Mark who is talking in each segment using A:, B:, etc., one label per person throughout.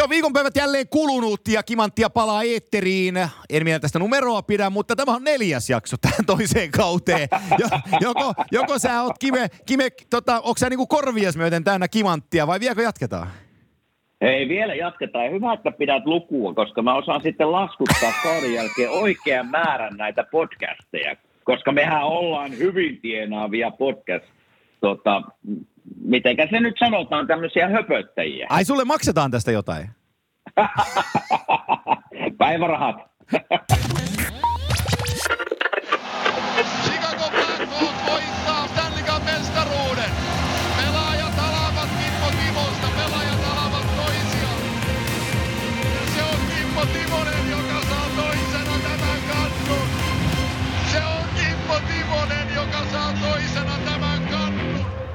A: Se on viikonpäivät jälleen kulunut ja Kimanttia palaa eetteriin. En minä tästä numeroa pidä, mutta tämä on neljäs jakso tähän toiseen kauteen. joko, joko sä oot Kime, Kime tota, onko sä niinku korvias myöten täynnä Kimanttia vai vieläkö jatketaan?
B: Ei, vielä jatketaan. Ja hyvä, että pidät lukua, koska mä osaan sitten laskuttaa kauden jälkeen oikean määrän näitä podcasteja. Koska mehän ollaan hyvin tienaavia podcast, tota, mitenkä se nyt sanotaan, tämmöisiä höpöttäjiä.
A: Ai sulle maksetaan tästä jotain?
B: Päivärahat.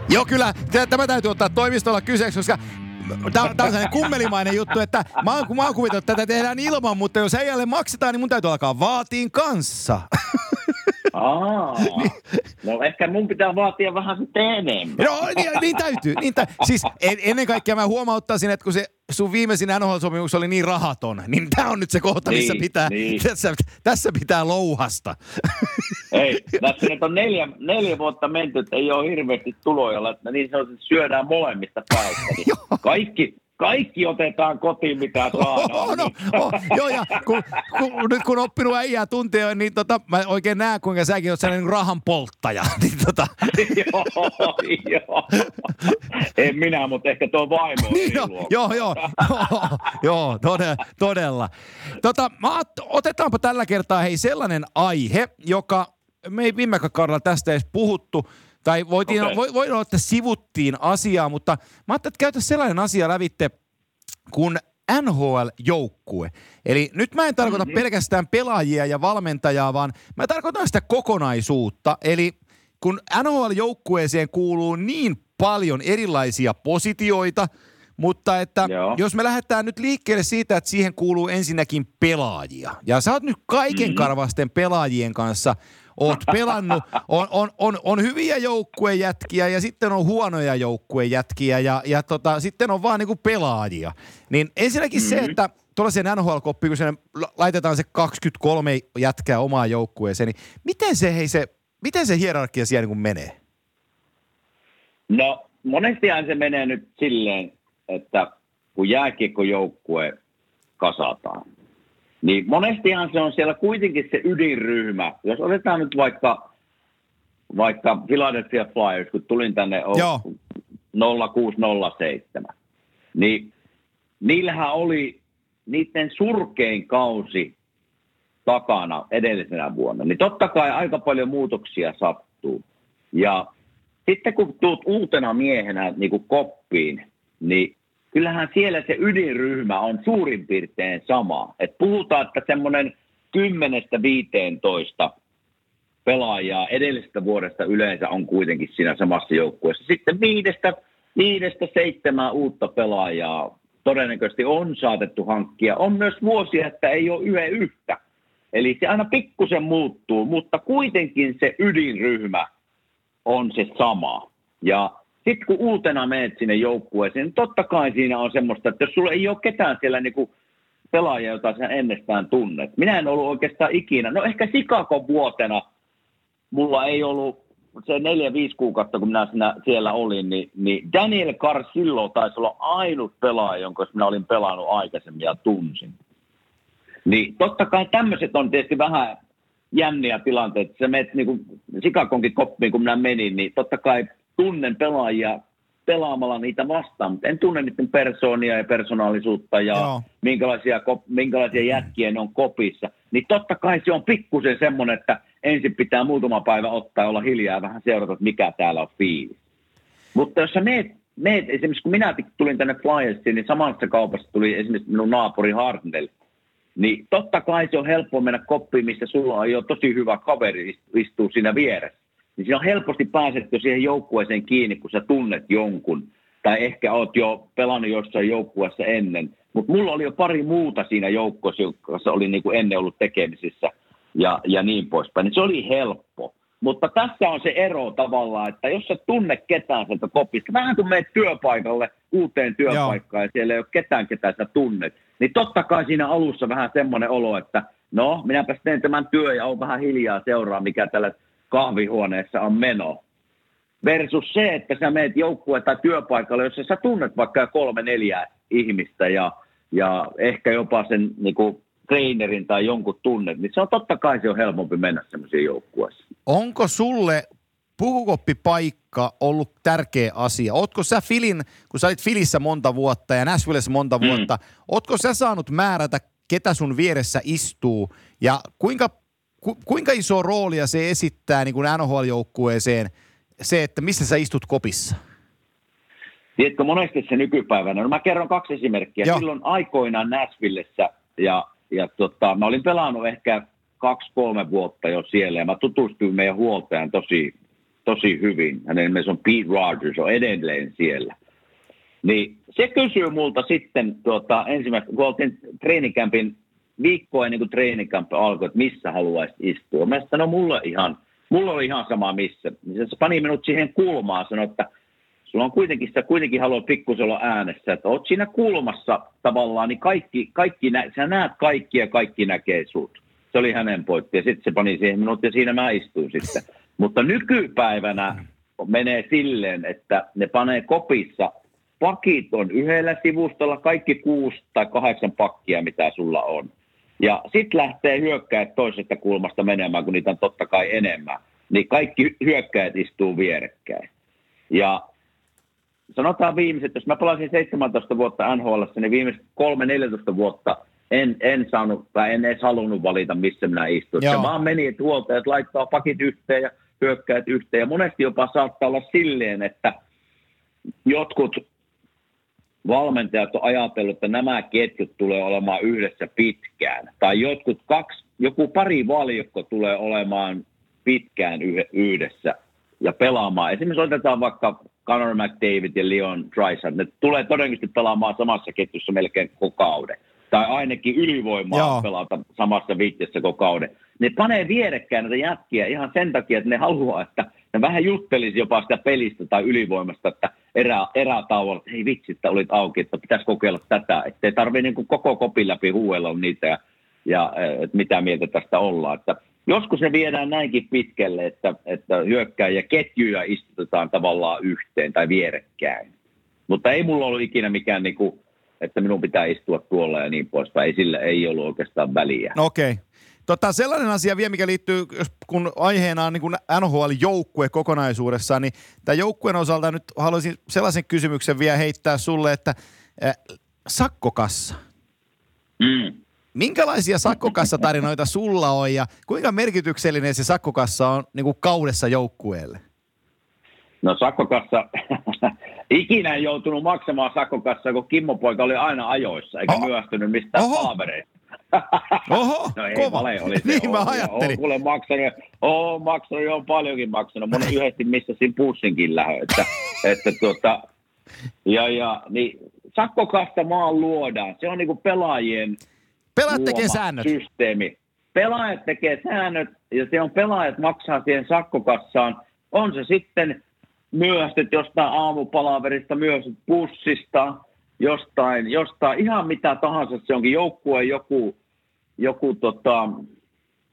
A: Joo, kyllä. Tämä täytyy ottaa toimistolla kyseeksi, koska Tämä, on sellainen kummelimainen juttu, että mä oon, mä oon kuvitellut, että tätä tehdään ilman, mutta jos äijälle maksetaan, niin mun täytyy alkaa vaatiin kanssa.
B: Aa, no ehkä mun pitää vaatia vähän sitten enemmän.
A: No niin, niin täytyy. Niin tä- siis en, ennen kaikkea mä huomauttaisin, että kun se sun viimeisin NHL-sopimus oli niin rahaton, niin tämä on nyt se kohta, missä
B: Niin,
A: pitää,
B: niin.
A: tässä, tässä pitää louhasta.
B: Ei, tässä nyt on neljä, neljä vuotta menty, että ei ole hirveästi tuloja, että niin sanotusti syödään molemmista päistä. Niin kaikki, kaikki otetaan kotiin, mitä saadaan.
A: Oh, no, oh, joo, ja kun, kun, nyt kun oppinut äijää tunteja, niin tota, mä oikein näen, kuinka säkin oot sellainen rahan polttaja. Niin tota,
B: joo, joo. En minä, mutta ehkä tuo vaimo
A: niin,
B: siinä
A: joo, joo, joo, joo, todella, todella. Tota, mä otetaanpa tällä kertaa hei sellainen aihe, joka me ei viime kaudella tästä edes puhuttu, tai voitiin,
B: Okei.
A: voi, voi olla, että sivuttiin asiaa, mutta mä ajattelin, että käytä sellainen asia lävitte, kun NHL-joukkue. Eli nyt mä en tarkoita mm-hmm. pelkästään pelaajia ja valmentajaa, vaan mä tarkoitan sitä kokonaisuutta. Eli kun NHL-joukkueeseen kuuluu niin paljon erilaisia positioita, mutta että
B: Joo.
A: jos me lähdetään nyt liikkeelle siitä, että siihen kuuluu ensinnäkin pelaajia. Ja sä oot nyt kaiken
B: Mhm.
A: karvasten pelaajien kanssa oot pelannut. On, on, on, on hyviä joukkuejätkiä ja sitten on huonoja joukkuejätkiä ja, ja tota, sitten on vaan niinku pelaajia. Niin ensinnäkin mm-hmm. se, että tuollaiseen NHL-koppiin, kun sinne laitetaan se 23 jätkää omaan joukkueeseen, niin miten se, hei se, miten se hierarkia siellä niin menee?
B: No, monestihan se menee nyt silleen, että kun jääkiekkojoukkue kasataan, niin monestihan se on siellä kuitenkin se ydinryhmä. Jos otetaan nyt vaikka, vaikka Philadelphia Flyers, kun tulin tänne
A: Joo.
B: 0607, niin niillähän oli niiden surkein kausi takana edellisenä vuonna. Niin totta kai aika paljon muutoksia sattuu. Ja sitten kun tuut uutena miehenä niin kuin koppiin, niin kyllähän siellä se ydinryhmä on suurin piirtein sama. Et puhutaan, että semmoinen 10-15 pelaajaa edellisestä vuodesta yleensä on kuitenkin siinä samassa joukkueessa. Sitten viidestä, viidestä seitsemää uutta pelaajaa todennäköisesti on saatettu hankkia. On myös vuosia, että ei ole yhden yhtä. Eli se aina pikkusen muuttuu, mutta kuitenkin se ydinryhmä on se sama. Ja sitten kun uutena menet sinne joukkueeseen, niin totta kai siinä on semmoista, että jos sulla ei ole ketään siellä niinku pelaajia, jota sä ennestään tunnet. Minä en ollut oikeastaan ikinä, no ehkä Sikakon vuotena mulla ei ollut se neljä, viisi kuukautta, kun minä siinä, siellä olin, niin, niin Daniel Carcillo taisi olla ainut pelaaja, jonka minä olin pelannut aikaisemmin ja tunsin. Niin totta kai tämmöiset on tietysti vähän jänniä tilanteita. Sä menet niin kuin Sikakonkin koppiin, kun minä menin, niin totta kai tunnen pelaajia pelaamalla niitä vastaan, mutta en tunne niiden persoonia ja persoonallisuutta ja
A: Joo.
B: minkälaisia, minkälaisia jätkiä ne on kopissa. Niin totta kai se on pikkusen semmoinen, että ensin pitää muutama päivä ottaa ja olla hiljaa ja vähän seurata, että mikä täällä on fiilis. Mutta jos sä meet, meet, esimerkiksi kun minä tulin tänne Flyersiin, niin samassa kaupassa tuli esimerkiksi minun naapuri Hartnell. Niin totta kai se on helppo mennä koppiin, missä sulla on jo tosi hyvä kaveri ist- istuu siinä vieressä. Niin siinä on helposti pääset jo siihen joukkueeseen kiinni, kun sä tunnet jonkun. Tai ehkä oot jo pelannut jossain joukkueessa ennen. Mutta mulla oli jo pari muuta siinä joukkueessa, jossa oli niinku ennen ollut tekemisissä ja, ja niin poispäin. Niin se oli helppo. Mutta tässä on se ero tavallaan, että jos sä tunne ketään sieltä kopista, vähän kun menet työpaikalle, uuteen työpaikkaan ja siellä ei ole ketään, ketä sä tunnet, niin totta kai siinä alussa vähän semmoinen olo, että no, minäpä teen tämän työ ja on vähän hiljaa seuraa, mikä tällä kahvihuoneessa on meno. Versus se, että sä meet joukkue tai työpaikalle, jossa sä tunnet vaikka kolme, neljä ihmistä ja, ja ehkä jopa sen niin kuin, trainerin tai jonkun tunnet, niin se on totta kai se on helpompi mennä semmoisiin joukkueisiin.
A: Onko sulle pukukoppipaikka ollut tärkeä asia? Ootko sä Filin, kun sä olit Filissä monta vuotta ja Nashvillessä monta mm. vuotta, ootko sä saanut määrätä, ketä sun vieressä istuu ja kuinka, ku, kuinka iso roolia se esittää niin kuin NHL-joukkueeseen se, että missä sä istut kopissa?
B: Tiedätkö, monesti se nykypäivänä, no mä kerron kaksi esimerkkiä. Joo. Silloin aikoinaan Nashvillessä ja, ja tota, mä olin pelannut ehkä kaksi-kolme vuotta jo siellä ja mä tutustuin meidän huoltajan tosi, tosi hyvin. Hänen nimensä on Pete Rogers, on edelleen siellä. Niin se kysyy multa sitten tuota, ensimmäistä, kun oltiin treenikämpin viikkoa ennen kuin treenikämpi alkoi, että missä haluaisit istua. Mä sanoin, no mulla, ihan, mulla oli ihan sama missä. Niin se pani minut siihen kulmaan, sanoi, että sulla on kuitenkin, sitä kuitenkin haluaa pikkusen olla äänessä, että oot siinä kulmassa tavallaan, niin kaikki, kaikki nä, sä näet kaikki ja kaikki näkee sut. Se oli hänen pointti ja sitten se pani siihen minut ja siinä mä istuin sitten. Mutta nykypäivänä menee silleen, että ne panee kopissa, pakit on yhdellä sivustolla, kaikki kuusi tai kahdeksan pakkia, mitä sulla on. Ja sitten lähtee hyökkäät toisesta kulmasta menemään, kun niitä on totta kai enemmän. Niin kaikki hyökkäät istuu vierekkäin. Ja sanotaan viimeiset, jos mä pelasin 17 vuotta NHL, niin viimeiset 3-14 vuotta en, en saanut tai en edes halunnut valita, missä minä istun. Se vaan meni, että huoltajat laittaa pakit yhteen ja hyökkäät yhteen. Ja monesti jopa saattaa olla silleen, että jotkut valmentajat on ajatellut, että nämä ketjut tulee olemaan yhdessä pitkään. Tai jotkut kaksi, joku pari valjokko tulee olemaan pitkään yhdessä ja pelaamaan. Esimerkiksi otetaan vaikka Conor McDavid ja Leon Draisaitl. Ne tulee todennäköisesti pelaamaan samassa ketjussa melkein koko kauden. Tai ainakin ylivoimaa Joo. pelata samassa viitteessä koko kauden. Ne panee vierekkäin näitä jätkiä ihan sen takia, että ne haluaa, että ne vähän juttelisi jopa sitä pelistä tai ylivoimasta, että erä, erätauolla, että hei vitsi, että olit auki, että pitäisi kokeilla tätä. Että ei tarvitse niin koko kopin läpi huuella niitä ja, ja että mitä mieltä tästä ollaan. Että joskus se viedään näinkin pitkälle, että, että ja ketjuja istutetaan tavallaan yhteen tai vierekkäin. Mutta ei mulla ollut ikinä mikään, niin kuin, että minun pitää istua tuolla ja niin poispäin. Ei sillä ei ollut oikeastaan väliä.
A: No okei. Tota, sellainen asia vielä, mikä liittyy, jos, kun aiheena on niin NHL-joukkue kokonaisuudessaan, niin tämän joukkueen osalta nyt haluaisin sellaisen kysymyksen vielä heittää sulle, että äh, sakkokassa. Mm. Minkälaisia sakkokassatarinoita sulla on ja kuinka merkityksellinen se sakkokassa on niin kuin kaudessa joukkueelle?
B: No sakkokassa, ikinä en joutunut maksamaan sakkokassaa, kun Kimmo poika oli aina ajoissa, eikä Oho. myöhästynyt mistään palavereista.
A: Oho,
B: no ei,
A: kova.
B: Oli se.
A: Niin mä ajattelin.
B: Oon kuule maksanut, oon maksanut, jo paljonkin maksanut. Mun yhdesti missä siinä pussinkin lähö. Että, että tuota, ja, ja, niin sakkokasta maan luodaan. Se on niinku pelaajien
A: Pelaajat tekee säännöt.
B: Systeemi. Pelaajat tekee säännöt ja se on pelaajat maksaa siihen sakkokassaan. On se sitten myöhästyt jostain aamupalaverista, myös bussista, jostain, jostain, ihan mitä tahansa. Se onkin joukkue joku, joku tota,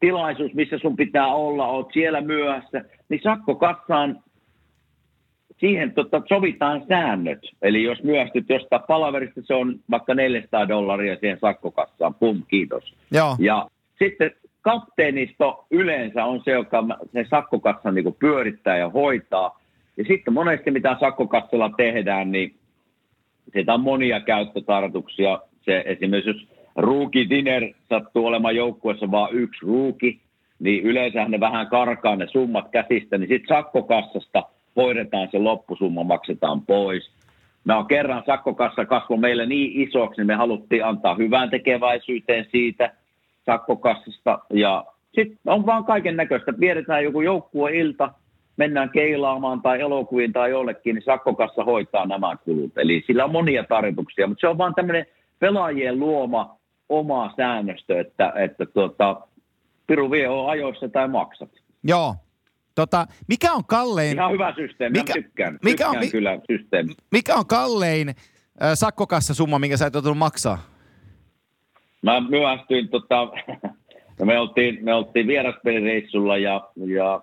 B: tilaisuus, missä sun pitää olla, oot siellä myöhässä, niin sakkokassaan siihen tota, sovitaan säännöt. Eli jos myöhästyt jostain palaverista, se on vaikka 400 dollaria siihen sakkokassaan. Pum, kiitos.
A: Joo.
B: Ja sitten kapteenisto yleensä on se, joka sen sakkokassan niin pyörittää ja hoitaa. Ja sitten monesti mitä sakkokassalla tehdään, niin siitä on monia käyttötarkoituksia. Se esimerkiksi jos rookie dinner sattuu olemaan joukkueessa vain yksi rookie, niin yleensä ne vähän karkaa ne summat käsistä, niin sitten sakkokassasta – hoidetaan se loppusumma, maksetaan pois. On kerran sakkokassa kasvo meille niin isoksi, niin me haluttiin antaa hyvään tekeväisyyteen siitä sakkokassasta. Ja sitten on vaan kaiken näköistä. Viedetään joku joukkueilta, mennään keilaamaan tai elokuviin tai jollekin, niin sakkokassa hoitaa nämä kulut. Eli sillä on monia tarjouksia, mutta se on vaan tämmöinen pelaajien luoma oma säännöstö, että, että tuota, Piru vie on ajoissa tai maksat.
A: Joo, Tota, mikä on kallein...
B: Ihan hyvä systeemi, mikä, tykkään,
A: mikä
B: tykkään
A: on,
B: kyllä systeemi.
A: Mikä on kallein äh, sakkokassa summa, minkä sä et joutunut maksaa?
B: Mä myöhästyin, tota, me oltiin, me oltiin vieraspelireissulla ja, ja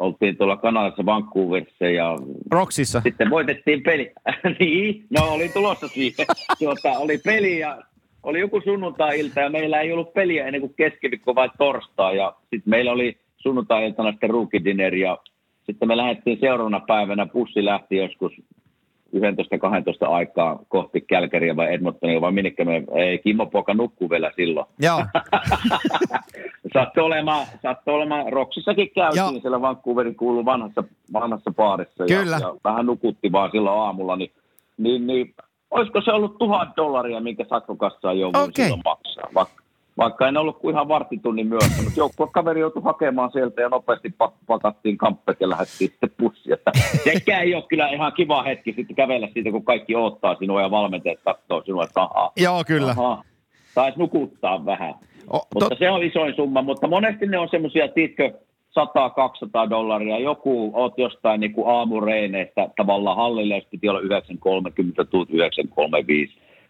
B: oltiin tuolla Kanadassa Vancouverissa ja
A: Roksissa.
B: sitten voitettiin peli. niin, no oli tulossa siihen. Tuota, oli peli ja oli joku sunnuntai-ilta ja meillä ei ollut peliä ennen kuin keskiviikko vai torstai. Ja sitten meillä oli sunnuntai-iltana sitten ruukidiner ja sitten me lähdettiin seuraavana päivänä, bussi lähti joskus 11-12 aikaa kohti Kälkäriä vai Edmontonia vai minnekä me, ei, Kimmo Poika nukkuu vielä silloin.
A: Joo.
B: Saattu olemaan, saattu olemaan, Roksissakin käytiin
A: Joo.
B: siellä Vancouverin kuulu vanhassa, vanhassa baarissa.
A: Kyllä.
B: Ja, ja, vähän nukutti vaan silloin aamulla, niin, niin, niin olisiko se ollut tuhat dollaria, minkä sakkokassaan joudun
A: Okei.
B: silloin maksaa. Vaikka, vaikka en ollut kuin ihan varttitunnin myöhässä, mutta joukkuekaveri joutui hakemaan sieltä ja nopeasti pak- pakattiin kamppet ja lähdettiin sitten pussiin. Että sekään ei ole kyllä ihan kiva hetki sitten kävellä siitä, kun kaikki odottaa sinua ja valmentajat katsoo sinua, että ahaa,
A: Joo, kyllä.
B: ahaa, taisi nukuttaa vähän.
A: O,
B: Mutta
A: to,
B: se on isoin summa, mutta monesti ne on semmoisia, tiedätkö, 100-200 dollaria. Joku, oot jostain niin kuin aamureeneistä tavallaan hallille, jos piti olla 9.30, tuut 9.35.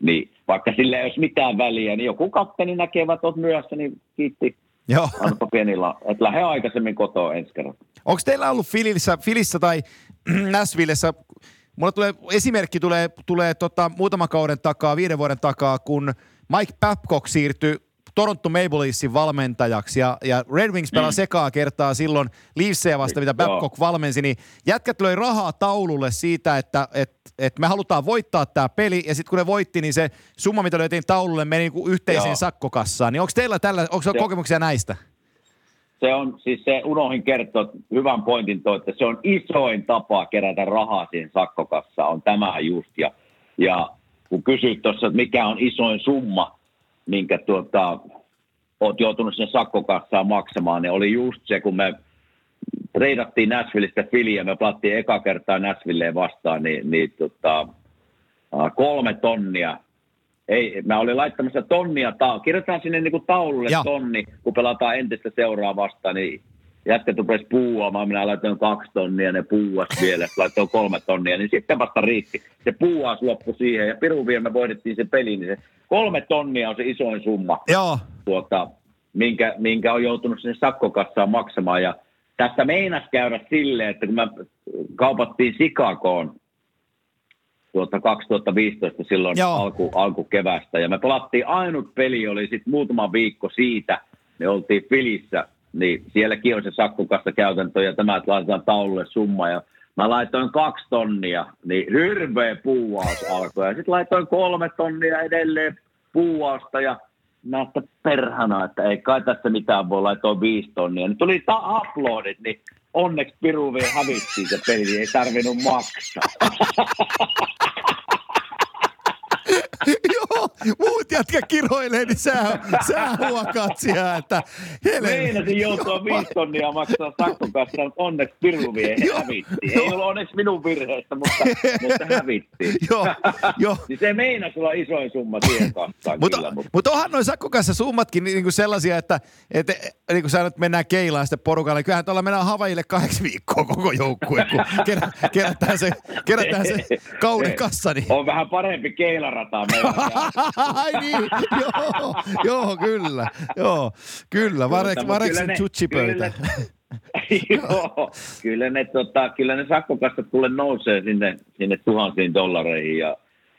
B: Niin vaikka sille ei olisi mitään väliä, niin joku kapteeni näkee, että oot myöhässä, niin kiitti.
A: joo.
B: Pienillä, että lähde aikaisemmin kotoa ensi kerran.
A: Onko teillä ollut Filissä, Filissä tai Nashvillessä, mulla tulee, esimerkki tulee, tulee tota, muutaman kauden takaa, viiden vuoden takaa, kun Mike Babcock siirtyi Toronto Maple Leafsin valmentajaksi ja, ja Red Wings pelasi mm. ekaa kertaa silloin Leafsia vasta, mitä. Babcock valmensi, niin jätkät löi rahaa taululle siitä, että et, et me halutaan voittaa tämä peli ja sitten kun ne voitti, niin se summa, mitä löytiin taululle, meni niinku yhteiseen
B: Joo.
A: sakkokassaan. Niin onko teillä tällä, onko
B: Se-
A: kokemuksia näistä?
B: se on, siis se unohin kertoa, hyvän pointin toi, että se on isoin tapa kerätä rahaa siihen sakkokassaan, on tämä just. Ja, ja kun kysyit tuossa, että mikä on isoin summa, minkä tuota, oot joutunut sen sakkokassaan maksamaan, niin oli just se, kun me treidattiin Nashvilleistä Filiä, me pelattiin eka kertaa Nashvilleen vastaan, niin, niin tota, kolme tonnia. Ei, mä olin laittamassa tonnia, ta- kirjoitetaan sinne niin kuin taululle
A: Joo.
B: tonni, kun pelataan entistä seuraa vastaan, niin jätkät rupesi puuaamaan, minä laitoin kaksi tonnia, ne puuas vielä, laitoin kolme tonnia, niin sitten vasta riitti. Se puuas loppui siihen, ja Pirun vielä me voitettiin se peli, niin se kolme tonnia on se isoin summa
A: Joo,
B: tuota, minkä, minkä on joutunut sinne sakkokassaan maksamaan. Ja tässä meinas käydä silleen, että kun me kaupattiin Chicagoon tuota 2015 silloin
A: Joo.
B: alku, alkukevästä, ja me pelattiin ainut peli, oli sitten muutama viikko siitä, me oltiin Filissä, niin sielläkin on se sakkokassa käytäntö, ja tämä, että laitetaan taululle summa, ja Mä laitoin kaksi tonnia, niin hirveä puuaus alkoi. Ja sitten laitoin kolme tonnia edelleen puuausta ja mä että perhana, että ei kai tässä mitään voi laitoa viisi tonnia. Niin tuli ta- uploadit, niin onneksi Piru hävittiin se peli, ei tarvinnut maksaa.
A: Joo, muut jätkä kiroilee, niin sä, sä huokaat siellä, että helvetti.
B: Meinasin joutua viisi tonnia maksaa sakkokassa, mutta onneksi Piru
A: Joo,
B: hävittiin. Ei ollut onneksi minun virheestä, mutta, mutta hävittiin.
A: Joo, joo.
B: Niin se meinasi olla isoin summa kassaan
A: Mutta,
B: kyllä, mutta
A: mut onhan noin sakkokassa summatkin niin kuin sellaisia, että, että niin kuin sä nyt mennään keilaan sitten porukalle, kyllähän tuolla mennään Havaille kahdeksi viikkoa koko joukkue, kun kerä, kerätään se, kerätään se kauden kassa. Niin.
B: on vähän parempi keilarata.
A: Ai niin, joo, joo, kyllä, joo, kyllä,
B: Mutta
A: Vareksen tutsipöytä.
B: Joo, kyllä ne, tota, kyllä ne sakkokassat kuule nousee sinne, sinne tuhansiin dollareihin ja,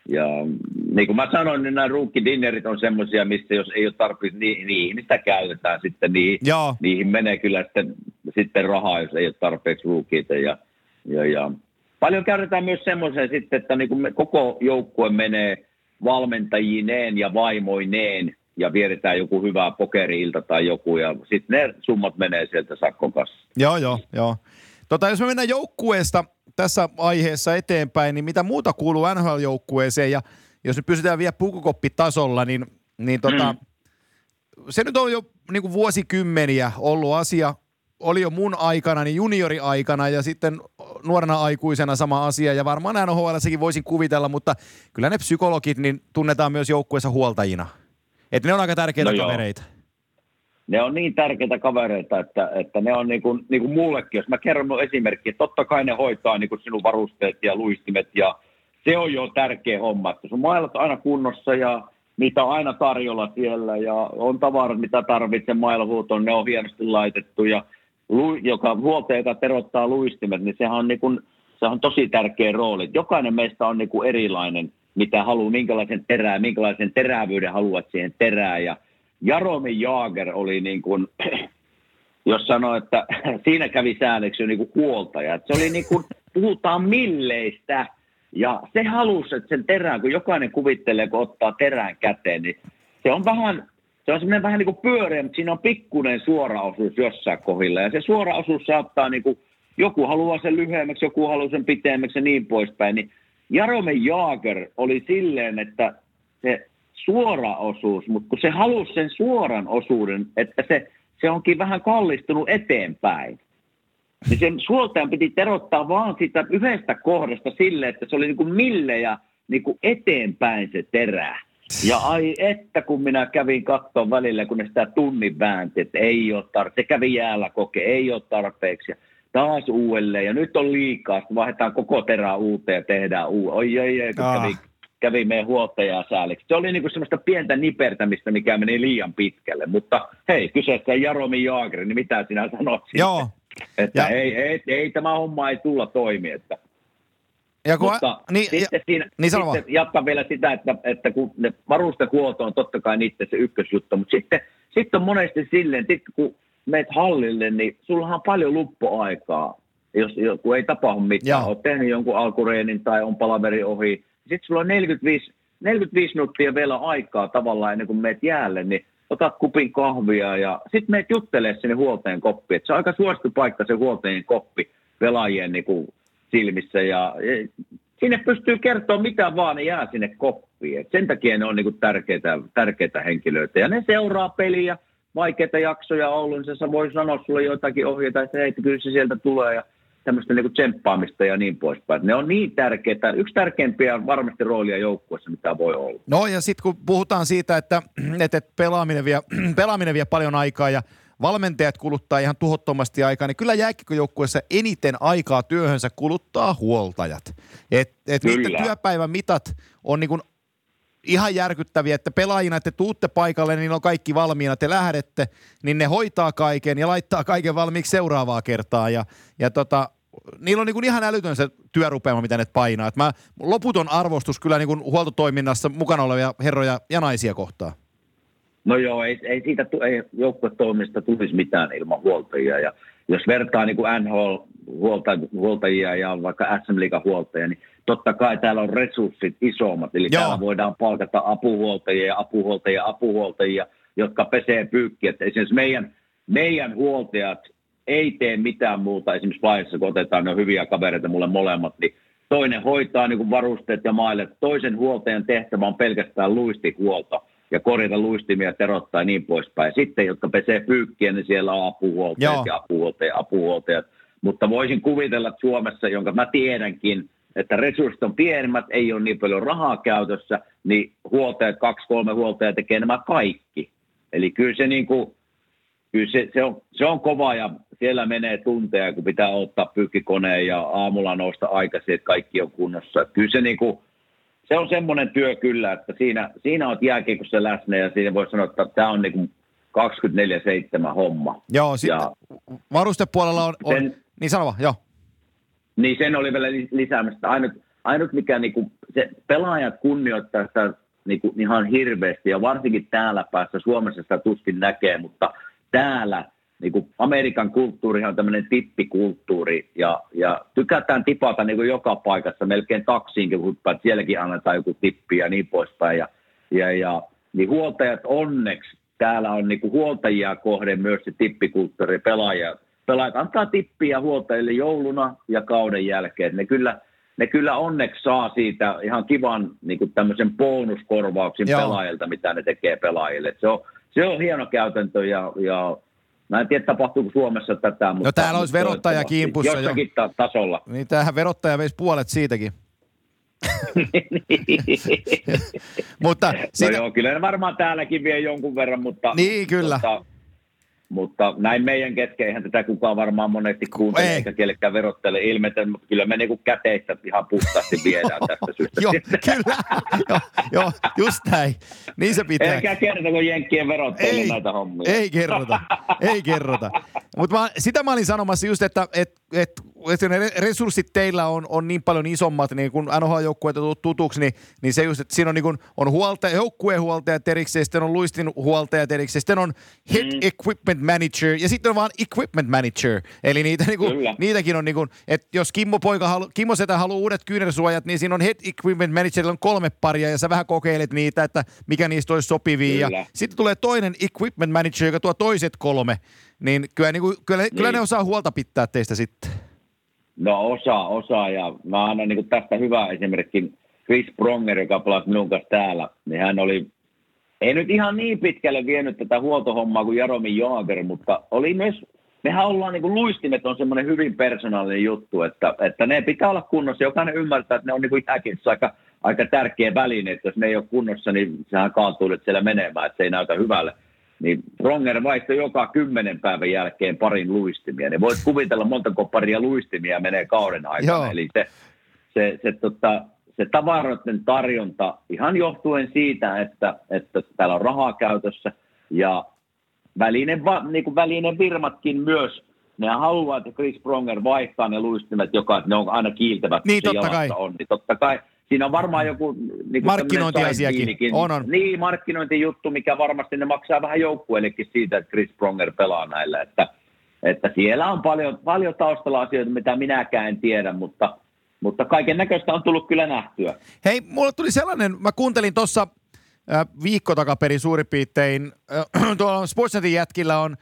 B: ja niin kuin mä sanoin, niin nämä ruukkidinnerit on semmoisia, missä jos ei ole tarpeeksi, niin, niihin sitä käytetään sitten, niihin,
A: Joo,
B: niihin menee kyllä sitten, sitten rahaa, jos ei ole tarpeeksi ruukiita ja, ja, ja paljon käytetään myös semmoiseen sitten, että niin kuin me, koko joukkue menee valmentajineen ja vaimoineen ja vietetään joku hyvä pokeriilta tai joku ja sitten ne summat menee sieltä sakkokassa.
A: joo, joo, joo. Tota, jos me mennään joukkueesta tässä aiheessa eteenpäin, niin mitä muuta kuuluu NHL-joukkueeseen ja jos nyt pysytään vielä pukukoppitasolla, niin, niin tota, mm. se nyt on jo niin kuin vuosikymmeniä ollut asia. Oli jo mun aikana, niin junioriaikana ja sitten nuorena aikuisena sama asia. Ja varmaan NHLssäkin voisin kuvitella, mutta kyllä ne psykologit niin tunnetaan myös joukkueessa huoltajina. Että ne on aika tärkeitä
B: No joo.
A: kavereita.
B: Ne on niin tärkeitä kavereita, että, että ne on niin kuin, niin kuin mullekin, jos mä kerron mun esimerkki, että totta kai ne hoitaa niin kuin sinun varusteet ja luistimet ja se on jo tärkeä homma, että sun mailat aina kunnossa ja niitä on aina tarjolla siellä ja on tavarat, mitä tarvitsee mailahuutoon, ne on hienosti laitettu ja joka huoltaja, joka terottaa luistimet, niin sehän on, niin kuin, se on tosi tärkeä rooli. Jokainen meistä on niin kuin erilainen, mitä haluaa, minkälaisen terää, minkälaisen terävyyden haluat siihen terää ja Jaromi Jaager oli niin kuin, jos sanoi, että siinä kävi säännöksi niin kuin huoltaja. Se oli niin kuin, puhutaan milleistä. Ja se halusi, että sen terään, kun jokainen kuvittelee, kun ottaa terään käteen, niin se on vähän, se on semmoinen vähän niin kuin pyöreä, mutta siinä on pikkuinen suora osuus jossain kohdilla. Ja se suora osuus saattaa niin kuin, joku haluaa sen lyhyemmäksi, joku haluaa sen pitemmäksi ja niin poispäin. Niin Jarome Jaager oli silleen, että se suora osuus, mutta kun se halusi sen suoran osuuden, että se, se onkin vähän kallistunut eteenpäin, niin sen suoltajan piti terottaa vaan sitä yhdestä kohdasta sille, että se oli niin kuin millejä niin kuin eteenpäin se terä. Ja ai että kun minä kävin katsoa välillä, kun ne sitä tunnin väänti, että ei ole tarpeeksi, se kävi jäällä koke, ei ole tarpeeksi. Ja taas uudelleen, ja nyt on liikaa, sitten vaihdetaan koko terää uuteen ja tehdään uudelleen. Oi, oi, oi, kun
A: Ah.
B: kävi, kävi meidän huoltajaa sääliksi. Se oli niin kuin semmoista pientä nipertämistä, mikä meni liian pitkälle. Mutta hei, kyseessä Jaromi Jaagri, niin mitä sinä sanot siitä?
A: Joo.
B: Että
A: Ja-
B: ei, ei, ei, tämä homma ei tulla toimi. Että.
A: Ja kun,
B: Mutta
A: niin,
B: sitten,
A: ja,
B: siinä,
A: niin
B: sitten jatkan vielä sitä, että, että kun ne varustehuolto on totta kai niiden se ykkösjuttu, mutta sitten, sitten on monesti silleen, että kun meet hallille, niin sullahan on paljon luppoaikaa, jos, kun ei tapahdu mitään. Olet tehnyt jonkun alkureenin tai on palaveri ohi. Sitten sulla on 45, 45 minuuttia vielä aikaa tavallaan ennen kuin meet jäälle, niin otat kupin kahvia ja sitten meet juttelee sinne huoltajan koppiin. Et se on aika suosittu paikka se huoltajien koppi pelaajien niin kuin silmissä ja sinne pystyy kertoa mitä vaan, ne jää sinne koppiin. Et sen takia ne on niin kuin tärkeitä, tärkeitä henkilöitä ja ne seuraa peliä, vaikeita jaksoja ollut, niin se voi sanoa sulle jotakin ohjeita, että hei, kyllä se sieltä tulee ja tämmöistä niin kuin tsemppaamista ja niin poispäin. Ne on niin tärkeitä, yksi tärkeimpiä varmasti roolia joukkueessa, mitä voi olla.
A: No ja sitten kun puhutaan siitä, että että pelaaminen, vie, pelaaminen vie paljon aikaa ja valmentajat kuluttaa ihan tuhottomasti aikaa, niin kyllä jääkikkojoukkueessa eniten aikaa työhönsä kuluttaa huoltajat. Et, et niiden työpäivän mitat on niin kuin ihan järkyttäviä, että pelaajina te tuutte paikalle, niin on kaikki valmiina, te lähdette, niin ne hoitaa kaiken ja laittaa kaiken valmiiksi seuraavaa kertaa. Ja, ja tota, niillä on niin kuin ihan älytön se työrupeama, mitä ne painaa. Et mä, loputon arvostus kyllä niin kuin huoltotoiminnassa mukana olevia herroja ja naisia kohtaan.
B: No joo, ei, ei siitä tu- ei joukkuetoimista tulisi mitään ilman huoltajia. Ja jos vertaa niin kuin NHL huolta, huoltajia ja vaikka SM Liigan huoltajia, niin totta kai täällä on resurssit isommat. Eli
A: Joo.
B: täällä voidaan palkata apuhuoltajia ja apuhuoltajia ja apuhuoltajia, jotka pesee pyykkiä. Että esimerkiksi meidän, meidän huoltajat ei tee mitään muuta. Esimerkiksi vaiheessa, kun otetaan ne hyviä kavereita mulle molemmat, niin toinen hoitaa niin kuin varusteet ja mailet. Toisen huoltajan tehtävä on pelkästään luistihuolto ja korjata luistimia, terottaa ja niin poispäin. Sitten, jotka pesee pyykkiä, niin siellä on apuhuoltajat
A: Joo.
B: ja apuhuoltajat, apuhuoltajat. Mutta voisin kuvitella, että Suomessa, jonka mä tiedänkin, että resurssit on pienemmät, ei ole niin paljon rahaa käytössä, niin huoltajat, kaksi, kolme huoltajaa tekee nämä kaikki. Eli kyllä se, niin kuin, kyllä se, se, on, se on kova ja siellä menee tunteja, kun pitää ottaa pyykkikoneen ja aamulla nousta aikaisin, että kaikki on kunnossa. Kyllä se, niin kuin, se on semmoinen työ kyllä, että siinä, siinä on jääkiekossa läsnä ja siinä voi sanoa, että tämä on niin kuin 24-7 homma.
A: Joo, sitten
B: Ja-
A: varustepuolella on, on
B: Sen-
A: niin sano vaan, joo.
B: Niin sen oli vielä li- lisäämästä. Ainut, ainut mikä niinku, se pelaajat kunnioittaa sitä niinku, ihan hirveästi ja varsinkin täällä päässä Suomessa sitä tuskin näkee, mutta täällä niinku, Amerikan kulttuurihan on tämmöinen tippikulttuuri ja, ja tykätään tipata niinku, joka paikassa melkein taksiinkin, kun hyppäät, sielläkin annetaan joku tippi ja niin poispäin ja, ja, ja niin huoltajat onneksi täällä on niinku huoltajia kohden myös se tippikulttuuri, pelaajat, pelaajat antaa tippiä huoltajille jouluna ja kauden jälkeen. Ne kyllä, ne kyllä onneksi saa siitä ihan kivan niinku tämmöisen bonuskorvauksen
A: Joo.
B: pelaajilta, mitä ne tekee pelaajille. Se on, se on hieno käytäntö ja, ja mä en tiedä tapahtuuko Suomessa tätä, mutta...
A: No täällä olisi verottaja kimpussa jo.
B: Jossakin ta- tasolla.
A: Niin tämähän verottaja veisi puolet siitäkin. Mutta
B: No
A: siinä,
B: joo, kyllä ne varmaan täälläkin vie jonkun verran, mutta...
A: Niin, kyllä.
B: Mutta, mutta näin meidän kesken eihän tätä kukaan varmaan monesti kuuntele
A: Ei.
B: eikä kellekään verottele ilmetä, mutta kyllä me niinku käteistä ihan puhtaasti viedään tästä syystä.
A: Joo, kyllä. joo, joo, just näin. Niin se pitää.
B: Eikä kertako Jenkkien verottajille näitä hommia.
A: Ei kerrota, ei kerrota. Mutta sitä mä olin sanomassa just, että et, et, että ne re- resurssit teillä on, on niin paljon isommat, niin kun NHL-joukkueet on tutuksi, niin, niin se just, että siinä on, niin kun, on huoltaja, joukkuehuoltajat erikseen, sitten on luistin huoltajat erikseen, sitten on head
B: Mm.
A: equipment manager ja sitten on vaan equipment manager. Eli niitä, niin kun,
B: Kyllä.
A: niitäkin on, niin kun, että jos Kimmo, poika halu, Kimmo Setä haluaa uudet kyynärsuojat, niin siinä on head equipment manager, on kolme paria ja sä vähän kokeilet niitä, että mikä niistä olisi sopivia.
B: Kyllä.
A: Ja sitten tulee toinen equipment manager, joka tuo toiset kolme. Niin kyllä, niin kuin, kyllä, niin. kyllä
B: Niin.
A: ne osaa huolta pitää teistä sitten.
B: No osaa, osaa ja mä annan niin tästä hyvä esimerkki. Chris Pronger, joka pelasi minun kanssa täällä, niin hän oli, ei nyt ihan niin pitkälle vienyt tätä huoltohommaa kuin Jaromir Jaager, mutta oli myös, mehän ollaan niin kuin luistimet on semmoinen hyvin persoonallinen juttu, että, että ne pitää olla kunnossa. Jokainen ymmärtää, että ne on niin kuin jääkissä aika, aika tärkeä väline, että jos ne ei ole kunnossa, niin sehän kaatuu että siellä menemään, että se ei näytä hyvälle. Niin Pronger vaihtoi joka kymmenen päivän jälkeen parin luistimia. Niin voit kuvitella montako paria luistimia menee kauden aikana.
A: Joo.
B: Eli se, se, se, tota, se tavaroiden tarjonta ihan johtuen siitä, että, että täällä on rahaa käytössä ja välinen, va, niin kuin välinen firmatkin myös, ne haluaa, että Chris Pronger vaihtaa ne luistimet, joka ne on aina kiiltävät,
A: Niin, totta kai.
B: on. Niin totta kai siinä on varmaan joku niin
A: Markkinointiasiakin. On, on.
B: Niin, markkinointijuttu, mikä varmasti ne maksaa vähän joukkueellekin siitä, että Chris Pronger pelaa näillä. Että, että siellä on paljon, paljon taustalla asioita, mitä minäkään en tiedä, mutta, mutta kaiken näköistä on tullut kyllä nähtyä.
A: Hei, mulle tuli sellainen, mä kuuntelin tuossa äh, viikko takaperin suurin piirtein, äh, tuolla Sportsnetin jätkillä on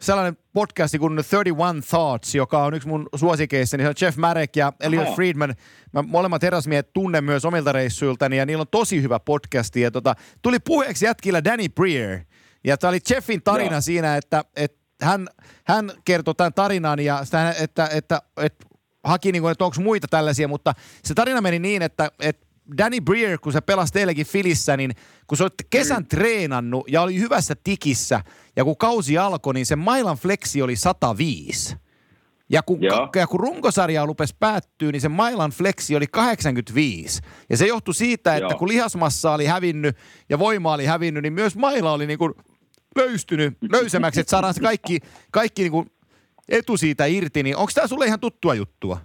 A: sellainen podcasti kuin 31 Thoughts, joka on yksi mun suosikeissa, niin se on Jeff Marek ja Elliot
B: Aha.
A: Friedman. Mä molemmat herrasmiehet tunnen myös omilta reissuiltani ja niillä on tosi hyvä podcasti. Ja tota, tuli puheeksi jätkillä Danny Breer. Ja tämä oli Jeffin tarina
B: Joo.
A: siinä, että, että hän, hän kertoi tämän tarinan ja sitä, että, että, että, että haki, niin kuin, että onko muita tällaisia, mutta se tarina meni niin, että, että Danny Breer, kun se pelasi teillekin Filissä, niin kun sä olit kesän treenannut ja oli hyvässä tikissä, ja kun kausi alkoi, niin se mailan flexi oli 105. Ja kun,
B: Joo.
A: ja kun runkosarja rupesi päättyä, niin se mailan flexi oli 85. Ja se johtui siitä, että
B: Joo.
A: kun lihasmassa oli hävinnyt ja voima oli hävinnyt, niin myös maila oli niin kuin löystynyt löysemmäksi, että saadaan se kaikki, kaikki niin kuin etu siitä irti. Niin onko tämä sulle ihan tuttua juttua?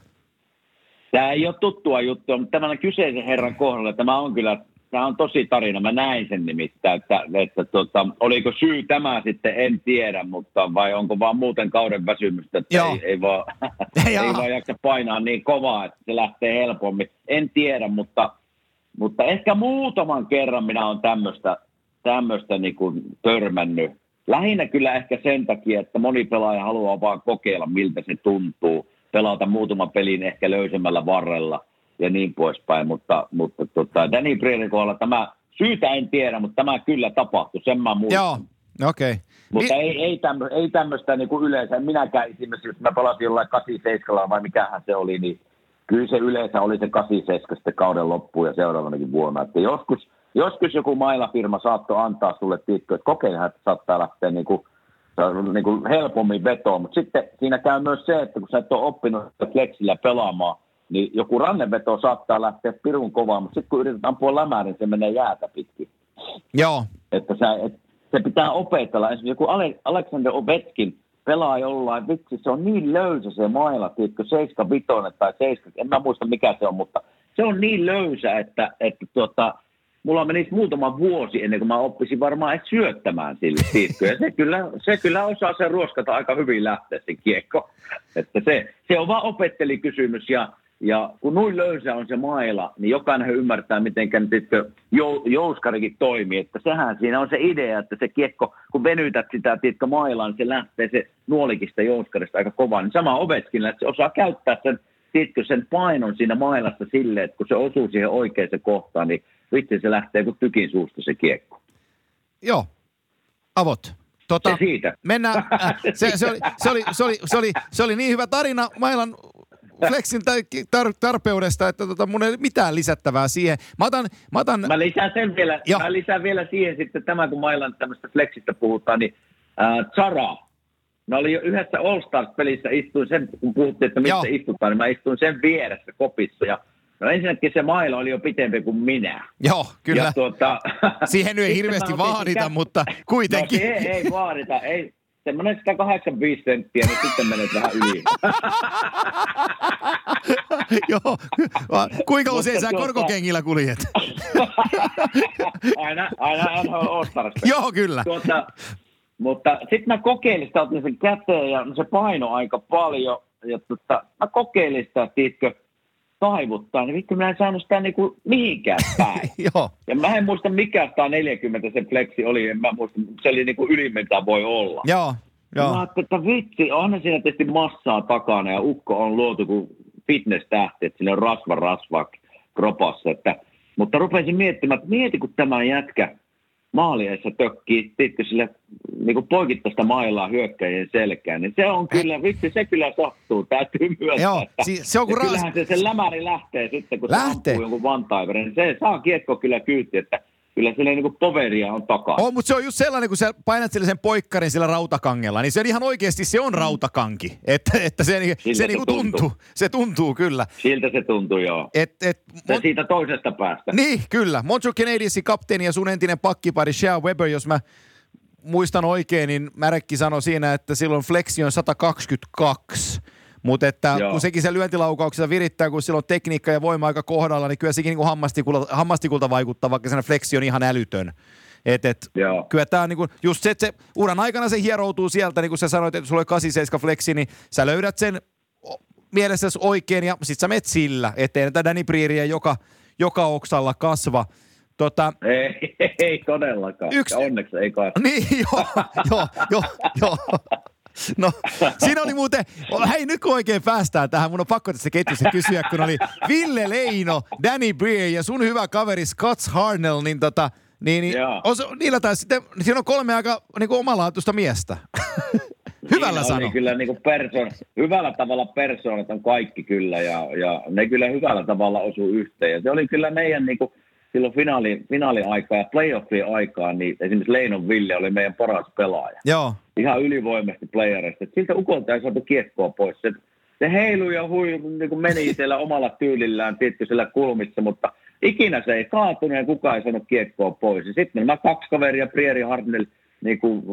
B: Tämä ei ole tuttua juttua, mutta tämän kyseisen herran kohdalla tämä on kyllä, tämä on tosi tarina. Mä näin sen nimittäin, että, että tota, oliko syy tämä sitten, en tiedä, mutta vai onko vaan muuten kauden väsymystä, että
A: Joo.
B: ei, ei, vaan, ei vaan jaksa painaa niin kovaa, että se lähtee helpommin. En tiedä, mutta, mutta ehkä muutaman kerran minä olen tämmöistä, tämmöistä niin kuin törmännyt. Lähinnä kyllä ehkä sen takia, että moni pelaaja haluaa vaan kokeilla, miltä se tuntuu. Pelata muutaman pelin ehkä löysemmällä varrella ja niin poispäin. Mutta, mutta tota, Danny Breerin kohdalla tämä, syytä en tiedä, mutta tämä kyllä tapahtui, sen mä muistan.
A: Joo, okei. Okay.
B: Mutta ei, ei, tämmö, ei tämmöistä niin kuin yleensä, minäkään esimerkiksi, jos mä pelasin jollain 87 vai mikähän se oli, niin kyllä se yleensä oli se 87 sitten kauden loppuun ja seuraavanakin vuonna. Että joskus, joskus joku mailafirma saattoi antaa sulle tiikko, että kokeilehan, että saattaa lähteä niin kuin, niin kuin helpommin vetoon. Mutta sitten siinä käy myös se, että kun sä et ole oppinut flexillä pelaamaan, niin joku ranneveto saattaa lähteä pirun kovaa, mutta sitten kun yrität ampua lämää, niin se menee jäätä pitkin
A: Joo,
B: että sä, et, se pitää opetella. Esimerkiksi joku Ale, Alexander Ovechkin pelaa jollain, vitsi, se on niin löysä se maila, tiedätkö, 75 tai 70, en mä muista mikä se on, mutta se on niin löysä, että, että tuota, mulla menisi muutama vuosi ennen kuin mä oppisin varmaan edes syöttämään sille? Ja se kyllä, se kyllä osaa sen ruoskata aika hyvin lähteä se kiekko. Että se, se on vaan opettelikysymys ja ja kun noin löysä on se maila, niin jokainen ymmärtää, miten jou, jouskarikin toimii. Että sehän siinä on se idea, että se kiekko, kun venytät sitä tiedätkö, mailaa, niin se lähtee se nuolikista jouskarista aika kovaa. Niin sama Ovechkinilla, että se osaa käyttää sen, tiedätkö, sen painon siinä mailassa silleen, että kun se osuu siihen oikeaan kohtaan, niin vitsi se lähtee kuin tykin suusta se kiekko.
A: joo. Avot. Tota,
B: Se siitä.
A: Mennään. Äh, se, se, oli, se, oli, se, oli, se, oli, se oli niin hyvä tarina Mailan Flexin tar- tar- tarpeudesta, että tota, mun ei mitään lisättävää siihen. Mä otan, mä otan
B: Mä lisään sen vielä,
A: Joo.
B: mä lisään vielä siihen sitten tämä, kun Mailan tämmöistä flexistä puhutaan, niin äh, Zara, mä olin jo yhdessä All Stars-pelissä, istuin sen, kun puhuttiin, että missä
A: Joo.
B: istutaan, niin mä istuin sen vieressä kopissa. Ja no ensinnäkin se maila oli jo pitempi kuin minä.
A: Joo, kyllä.
B: Ja tuota,
A: Siihen nyt ei hirveästi
B: sen
A: vaadita,
B: kä-
A: mutta
B: No
A: kuitenkin.
B: se ei vaadita, ei. Semmoinen 185 senttiä, niin sitten menet vähän yli.
A: Joo. Kuinka usein sä
B: tuota-
A: korkokengillä kuljet?
B: aina, aina NHL All
A: Joo, kyllä.
B: Tuota, mutta sitten mä kokeilin sitä, otin sen käteen ja se paino aika paljon. Ja tuota, mä kokeilin sitä, tiedätkö, taivuttaa, niin vittu mä en saanut sitä niinku mihinkään päin.
A: Joo.
B: Ja mä en muista mikä 140 se flexi oli, en mä muista, se oli niinku ylin mitä voi olla.
A: Joo.
B: Mä
A: Joo.
B: ajattelin, että vitsi, onhan siinä tietysti massaa takana ja ukko on luotu kuin fitness-tähti, että siinä on rasva rasvaa kropassa. Että, mutta rupesin miettimään, että mieti kun tämä jätkä maaliessa tökkii, tiedätkö, sille niin kuin poikittaista mailaa hyökkäjien selkään, niin se on kyllä, vitsi, se kyllä sattuu, täytyy myöntää.
A: Joo,
B: että-
A: si- se on kuin
B: ja
A: ras-
B: kyllähän se, se lämäri lähtee sitten, kun
A: Lähtee.
B: se ampuu jonkun vantaiverin, niin se saa kiekko kyllä kyyti, että kyllä sille niin poveria on takana.
A: On, mutta se on just sellainen, kun sä painat sille sen poikkarin sillä rautakangella, niin se on ihan oikeasti, se on rautakanki. Että, että se, se,
B: Siltä
A: se
B: se
A: niinku
B: tuntuu.
A: tuntuu. Se tuntuu kyllä.
B: Siltä se tuntuu, joo.
A: Et, et,
B: Se
A: mon,
B: siitä toisesta päästä.
A: niin, kyllä. Montreal Canadiensin kapteeni ja sun entinen pakkipari Shea Weber, jos mä muistan oikein, niin Märekki sanoi siinä, että silloin flexi on 122. Mutta että
B: Joo.
A: kun sekin se lyöntilaukauksessa virittää, kun silloin tekniikka ja voima aika kohdalla, niin kyllä sekin niin hammastikulta, hammastikulta vaikuttaa, vaikka sen flexi on ihan älytön. Et, et,
B: Joo.
A: kyllä tämä on niinku, just se, että se uran aikana se hieroutuu sieltä, niin kuin sä sanoit, että sulla oli 87 flexi, niin sä löydät sen mielessäsi oikein ja sit sä menet sillä, ettei näitä Danny Breeria joka, joka oksalla kasva. Tota,
B: Ei, ei todellakaan.
A: Yksi-
B: Ja onneksi ei kai.
A: niin, joo, joo, joo, joo. No, siinä oli muuten, hei nyt kun oikein päästään tähän, mun on pakko tässä ketjussa kysyä, kun oli Ville Leino, Danny Breer ja sun hyvä kaveri Scott Harnell, niin tota, niin, niin os, niillä taisi sitten, siinä on kolme aika niin kuin omalaatuista miestä. Hyvällä
B: Siinä
A: sano.
B: Oli kyllä niin kuin persoon, hyvällä tavalla persoonat on kaikki kyllä ja, ja ne kyllä hyvällä tavalla osuu yhteen. Ja se oli kyllä meidän niin kuin, silloin finaali, finaaliaikaa ja playoffien aikaa, niin esimerkiksi Leinon Ville oli meidän paras pelaaja.
A: Joo,
B: Ihan ylivoimaisesti playerista. Siltä ukolta ei saatu kiekkoa pois. Se, se heilui ja hui, niin kuin meni siellä omalla tyylillään tietty siellä kulmissa, mutta ikinä se ei kaatunut ja kukaan ei saanut kiekkoa pois. Ja sitten nämä kaksi kaveria, Prieri Hartnell, niin kuin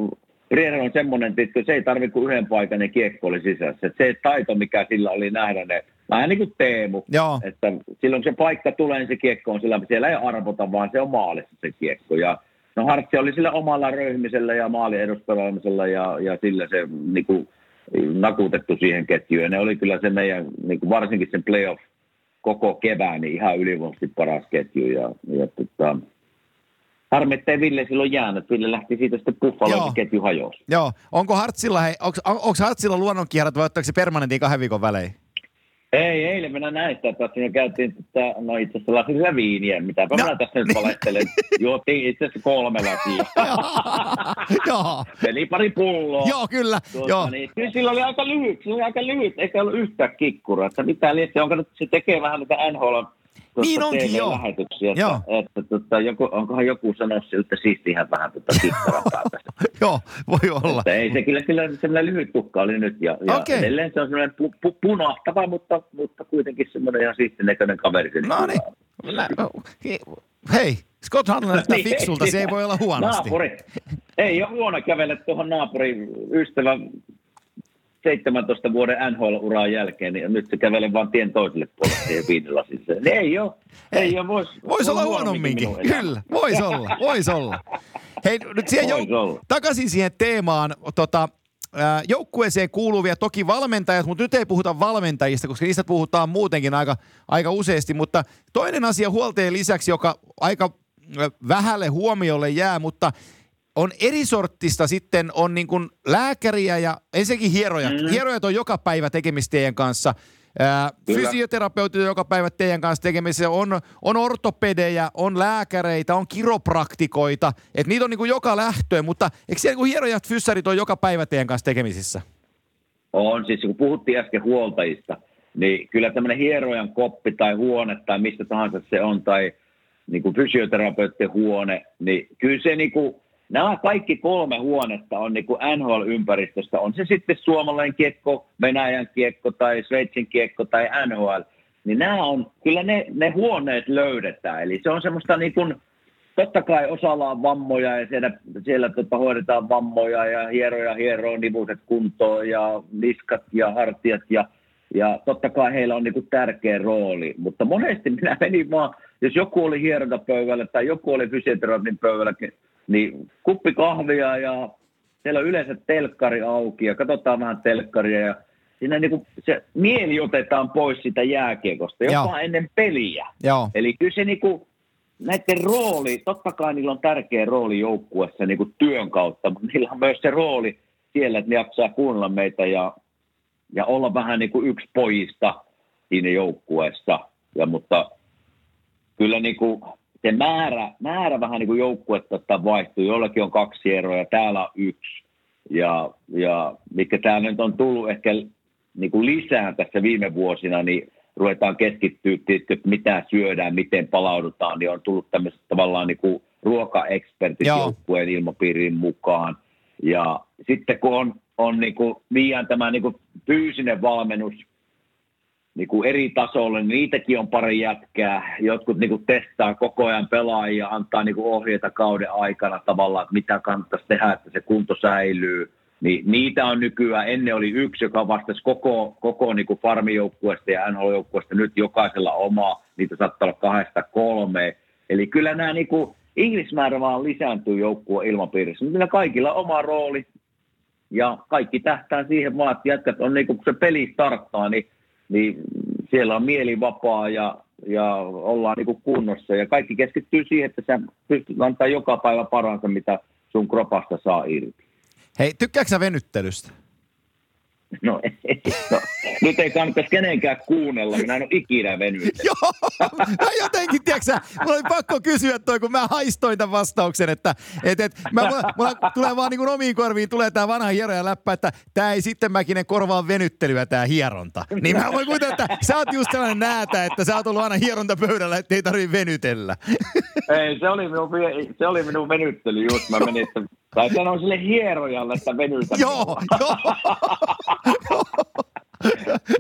B: Prieri on semmoinen, että se ei tarvitse kuin yhden paikan ja kiekko oli sisässä. Et se taito, mikä sillä oli nähdä ne, vähän niin kuin Teemu,
A: joo,
B: että silloin kun se paikka tulee, niin se kiekko on sillä, siellä ei arvota, vaan se on maalissa se kiekko. Ja no Hartsi oli sillä omalla röyhmisellä ja maalin eduspelaamisella ja, ja sillä se niin kuin, nakutettu siihen ketjuun. Ja ne oli kyllä se meidän, niin kuin varsinkin sen playoff koko kevään, niin ihan ylivoimaisesti paras ketju. Ja, ja tota, harmi, ettei Ville silloin jäänyt. Ville lähti siitä sitten Buffaloon,
A: Joo.
B: ketju hajosi.
A: joo. Onko Hartsilla, hei, onko, onko Hartsilla luonnonkierrat vai ottaako se permanentin kahden viikon välein?
B: Ei, eilen minä näin sitä, että siinä käytiin, että no itse asiassa lasilla viiniä, mitäpä
A: No,
B: minä tässä nyt valehtelen. Juotiin itse asiassa kolme lasia.
A: joo,
B: Eli pari pulloa.
A: joo, kyllä,
B: Tuota,
A: joo.
B: Niin, kyllä sillä oli aika lyhyt, sillä oli aika lyhyt, eikä ollut yhtään kikkuraa. Että mitä liittyen, onko nyt se tekee vähän niitä NHL
A: Niin onkin, joo.
B: lähetyksiä, että,
A: Joo.
B: että, että joku, onkohan joku sanonut siltä siistihän vähän tuota päätä.
A: Joo, voi olla.
B: Että ei se kyllä, kyllä semmoinen lyhyt tukka oli nyt ja, ja
A: Okei.
B: edelleen se on semmoinen pu, pu, punahtava, mutta, mutta kuitenkin semmoinen ihan siistin näköinen kaveri.
A: No niin. Hei, Scott Hanlon näyttää
B: Niin,
A: fiksulta, se ei voi olla huonosti.
B: Naapuri. Ei ole huono kävellä tuohon naapurin ystävän 17 vuoden NHL-uran jälkeen, niin nyt se kävelee vaan tien toiselle puolelle siihen viinilasissa. Niin ei ole. Ei ole. Voisi
A: Voisi olla huonomminkin, kyllä. Voisi olla, voisi olla. Hei, nyt siihen
B: Vois
A: jou- takaisin siihen teemaan. Tota, joukkueeseen kuuluvia toki valmentajat, mutta nyt ei puhuta valmentajista, koska niistä puhutaan muutenkin aika, aika useasti. Mutta toinen asia huolteen lisäksi, joka aika vähälle huomiolle jää, mutta on eri sorttista sitten, on niin kuin lääkäriä ja ensinnäkin hierojat. Mm. Hierojat on joka päivä tekemistä teidän kanssa.
B: Kyllä.
A: fysioterapeutit on joka päivä teidän kanssa tekemisissä, on, on ortopedejä, on lääkäreitä, on kiropraktikoita, että niitä on niin kuin joka lähtöön, mutta eikö siellä niin kuin hierojat, fyssarit on joka päivä teidän kanssa tekemisissä?
B: On siis, kun puhuttiin äsken huoltajista, niin kyllä tämmöinen hierojan koppi tai huone tai mistä tahansa se on, tai niin kuin fysioterapeuttien huone, niin kyllä se niin kuin nämä kaikki kolme huonetta on niin kuin NHL-ympäristöstä, on se sitten suomalainen kiekko, Venäjän kiekko tai Sveitsin kiekko tai NHL, niin nämä on, kyllä ne, ne huoneet löydetään. Eli se on semmoista niin kuin, totta kai osalla on vammoja ja siellä, siellä tota, hoidetaan vammoja ja hieroja hieroo nivuset kuntoon ja niskat ja hartiat ja, ja totta kai heillä on niinku tärkeä rooli. Mutta monesti minä menin vaan, jos joku oli hierontapöydällä tai joku oli fysioterapin pöydällä, niin kuppi kahvia ja siellä on yleensä telkkari auki ja katsotaan vähän telkkaria ja siinä niin kuin se mieli otetaan pois sitä jääkiekosta, jopa Joo. ennen peliä.
A: Joo.
B: Eli kyllä se niin kuin, näiden rooli, totta kai niillä on tärkeä rooli joukkuessa niin kuin työn kautta, mutta niillä on myös se rooli siellä, että ne jaksaa kuunnella meitä ja, ja olla vähän niin kuin yksi pojista siinä joukkueessa. Ja, mutta kyllä niin kuin se määrä, määrä vähän niin kuin joukkuetta vaihtuu. Jollakin on kaksi eroa ja täällä on yksi. Ja, ja mikä täällä nyt on tullut ehkä niin kuin lisää tässä viime vuosina, niin ruvetaan keskittyä, että mitä syödään, miten palaudutaan, niin on tullut tämmöiset tavallaan niin kuin ruokaekspertit joukkueen ilmapiirin mukaan. Ja sitten kun on, on niin kuin liian tämä niin kuin fyysinen valmennus niin kuin eri tasolle, niin niitäkin on pari jätkää. Jotkut niin kuin testaa koko ajan pelaajia, antaa niin kuin ohjeita kauden aikana tavallaan, että mitä kannattaisi tehdä, että se kunto säilyy. Niin niitä on nykyään, ennen oli yksi, joka vastasi koko, koko niin kuin farmijoukkueesta ja NHL-joukkueesta, nyt jokaisella oma, niitä saattaa olla kahdesta kolme. Eli kyllä nämä niin kuin, ihmismäärä vaan lisääntyy joukkueen ilmapiirissä, mutta kaikilla oma rooli, ja kaikki tähtää siihen vaan, että jätkät on niin kuin, kun se peli starttaa, niin, niin siellä on mieli vapaa ja, ja ollaan niin kuin kunnossa. Ja kaikki keskittyy siihen, että sä pystyt antaa joka päivä paransa, mitä sun kropasta saa irti.
A: Hei, tykkääksä sä venyttelystä?
B: No, no, nyt ei kannattaisi kenenkään kuunnella, minä en ole ikinä venytellyt.
A: Joo, mä jotenkin, tiedätkö mulla oli pakko kysyä toi, kun mä haistoin tämän vastauksen, että et, et, mä, mulla, mulla, tulee vaan niin kuin omiin korviin, tulee tämä vanha hieroja läppä, että tämä ei sitten mäkinen korvaa venyttelyä tämä hieronta. Niin mä voin kuvitella, että sä oot just sellainen näätä, että sä oot ollut aina hierontapöydällä, että ei tarvitse venytellä.
B: Ei, se oli minun, se oli minun venyttely just, mä menin, että tai sanoo sille hierojalle, että venytä.
A: Joo, joo.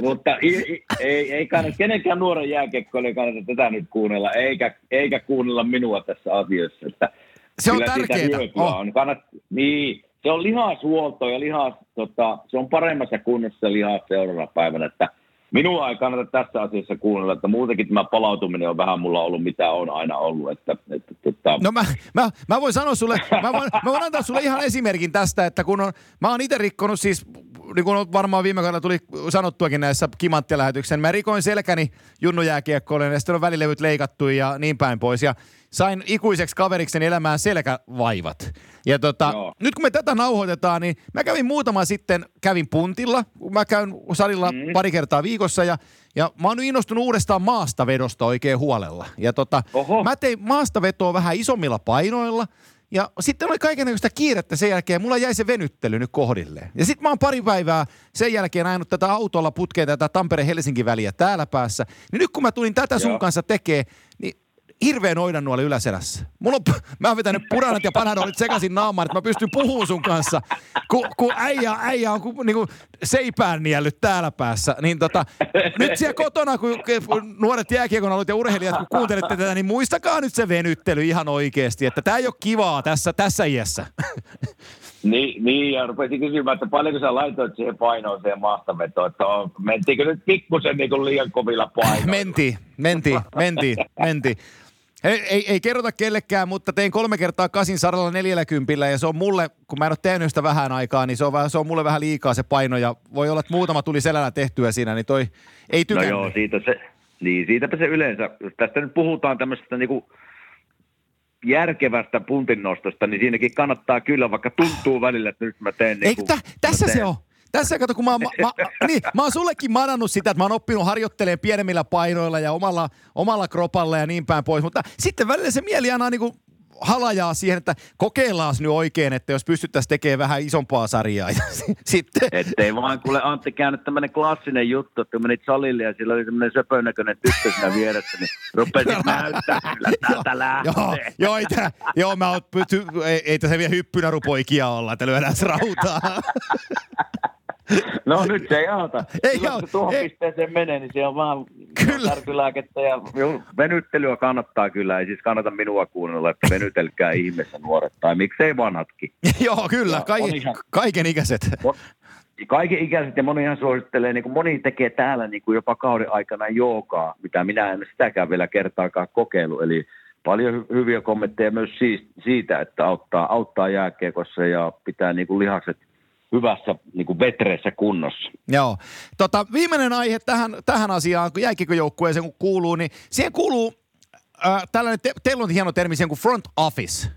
B: Mutta ei, ei, ei kannata, kenenkään nuoren jääkiekkoille kannata tätä nyt kuunnella, eikä, eikä kuunnella minua tässä asiassa. Että
A: se on tärkeää.
B: Oh. On. Kannat, niin, se on lihashuolto ja lihas, tota, se on paremmassa kunnossa lihas seuraavana päivänä, että minua ei kannata tässä asiassa kuunnella, että muutenkin tämä palautuminen on vähän mulla ollut, mitä on aina ollut. Että, että, että...
A: No mä, mä, mä, voin sanoa sulle, mä voin, mä voin antaa sulle ihan esimerkin tästä, että kun on, mä oon itse rikkonut siis niin kuin varmaan viime kaudella tuli sanottuakin näissä kimanttilähetyksen, mä rikoin selkäni junnujääkiekkoille ja sitten on välilevyt leikattu ja niin päin pois. Ja sain ikuiseksi kaveriksen elämään selkävaivat. Ja tota, nyt kun me tätä nauhoitetaan, niin mä kävin muutama sitten, kävin puntilla. Mä käyn salilla mm. pari kertaa viikossa ja, ja mä oon innostunut uudestaan maastavedosta oikein huolella. Ja tota, mä tein maastavetoa vähän isommilla painoilla – ja sitten oli kaikenlaista kiirettä sen jälkeen. Mulla jäi se venyttely nyt kohdilleen. Ja sitten mä oon pari päivää sen jälkeen ajanut tätä autolla putkea tätä Tampere-Helsinki väliä täällä päässä. Niin nyt kun mä tulin tätä sun Joo. kanssa tekee, niin hirveän nuoli yläselässä. Mulla on, mä oon vetänyt puranat ja panadolit sekaisin naamaan, että mä pystyn puhumaan sun kanssa. Kun ku äijä, äijä on ku, niinku seipään niellyt täällä päässä. Niin tota, nyt siellä kotona, kun nuoret jääkiekon alut ja urheilijat, kun kuuntelette tätä, niin muistakaa nyt se venyttely ihan oikeasti. Että tää ei ole kivaa tässä, tässä iässä.
B: Niin, niin, ja rupesin kysymään, että paljonko sä laitoit siihen painoon siihen maastavetoon, että on, mentiinkö nyt pikkusen niin liian kovilla painoilla?
A: Menti, menti, menti, menti. Ei, ei, ei kerrota kellekään, mutta tein kolme kertaa kasin saralla neljälläkympillä ja se on mulle, kun mä en ole tehnyt sitä vähän aikaa, niin se on, vähän, se on mulle vähän liikaa se paino ja voi olla, että muutama tuli selällä tehtyä siinä, niin toi ei tykännyt.
B: No joo, siitä se, niin siitäpä se yleensä, jos tästä nyt puhutaan tämmöisestä niinku järkevästä puntinnostosta, niin siinäkin kannattaa kyllä, vaikka tuntuu välillä, että nyt mä teen niin
A: kuin, Eikö tä, tässä teen. se on. Tässä kato, kun mä, mä, mä, niin, mä oon sullekin madannut sitä, että mä oon oppinut harjoittelemaan pienemmillä painoilla ja omalla, omalla kropalla ja niin päin pois, mutta sitten välillä se mieli aina niin kuin halajaa siihen, että kokeillaan nyt oikein, että jos pystyttäisiin tekemään vähän isompaa sarjaa. Ja sitten...
B: Ettei vaan kuule Antti käynyt tämmöinen klassinen juttu, että menit salille ja sillä oli semmoinen söpönäköinen tyttö siinä vieressä, niin rupesit näyttää kyllä täältä lähtee.
A: Joo, joo, ei, tää, joo mä oon, ei, ei tässä vielä hyppynä rupoikia olla, että lyödään rautaa.
B: No nyt se ei auta.
A: Ei
B: Kyllä,
A: auta,
B: kun tuohon
A: ei.
B: pisteeseen menee, niin se on vaan
A: Kyllä.
B: särkylääkettä ja venyttelyä kannattaa kyllä. Ei siis kannata minua kuunnella, että venytelkää ihmeessä nuoret tai miksei vanhatkin.
A: joo, kyllä, kaiken,
B: ihan-
A: kaiken ikäiset.
B: Kaiken ikäiset ja monihan suosittelee, niin kuin moni tekee täällä niin kuin jopa kauden aikana joogaa, mitä minä en sitäkään vielä kertaakaan kokeilu. Eli paljon hy- hyviä kommentteja myös siitä, että auttaa, auttaa jääkiekossa ja pitää niin kuin lihakset hyvässä niin kuin vetreessä kunnossa.
A: Joo. Tota, viimeinen aihe tähän, tähän asiaan, kun jääkiekkojoukkueeseen kun kuuluu, niin siihen kuuluu äh, tällainen, te, teillä on hieno termi siihen kuin front office.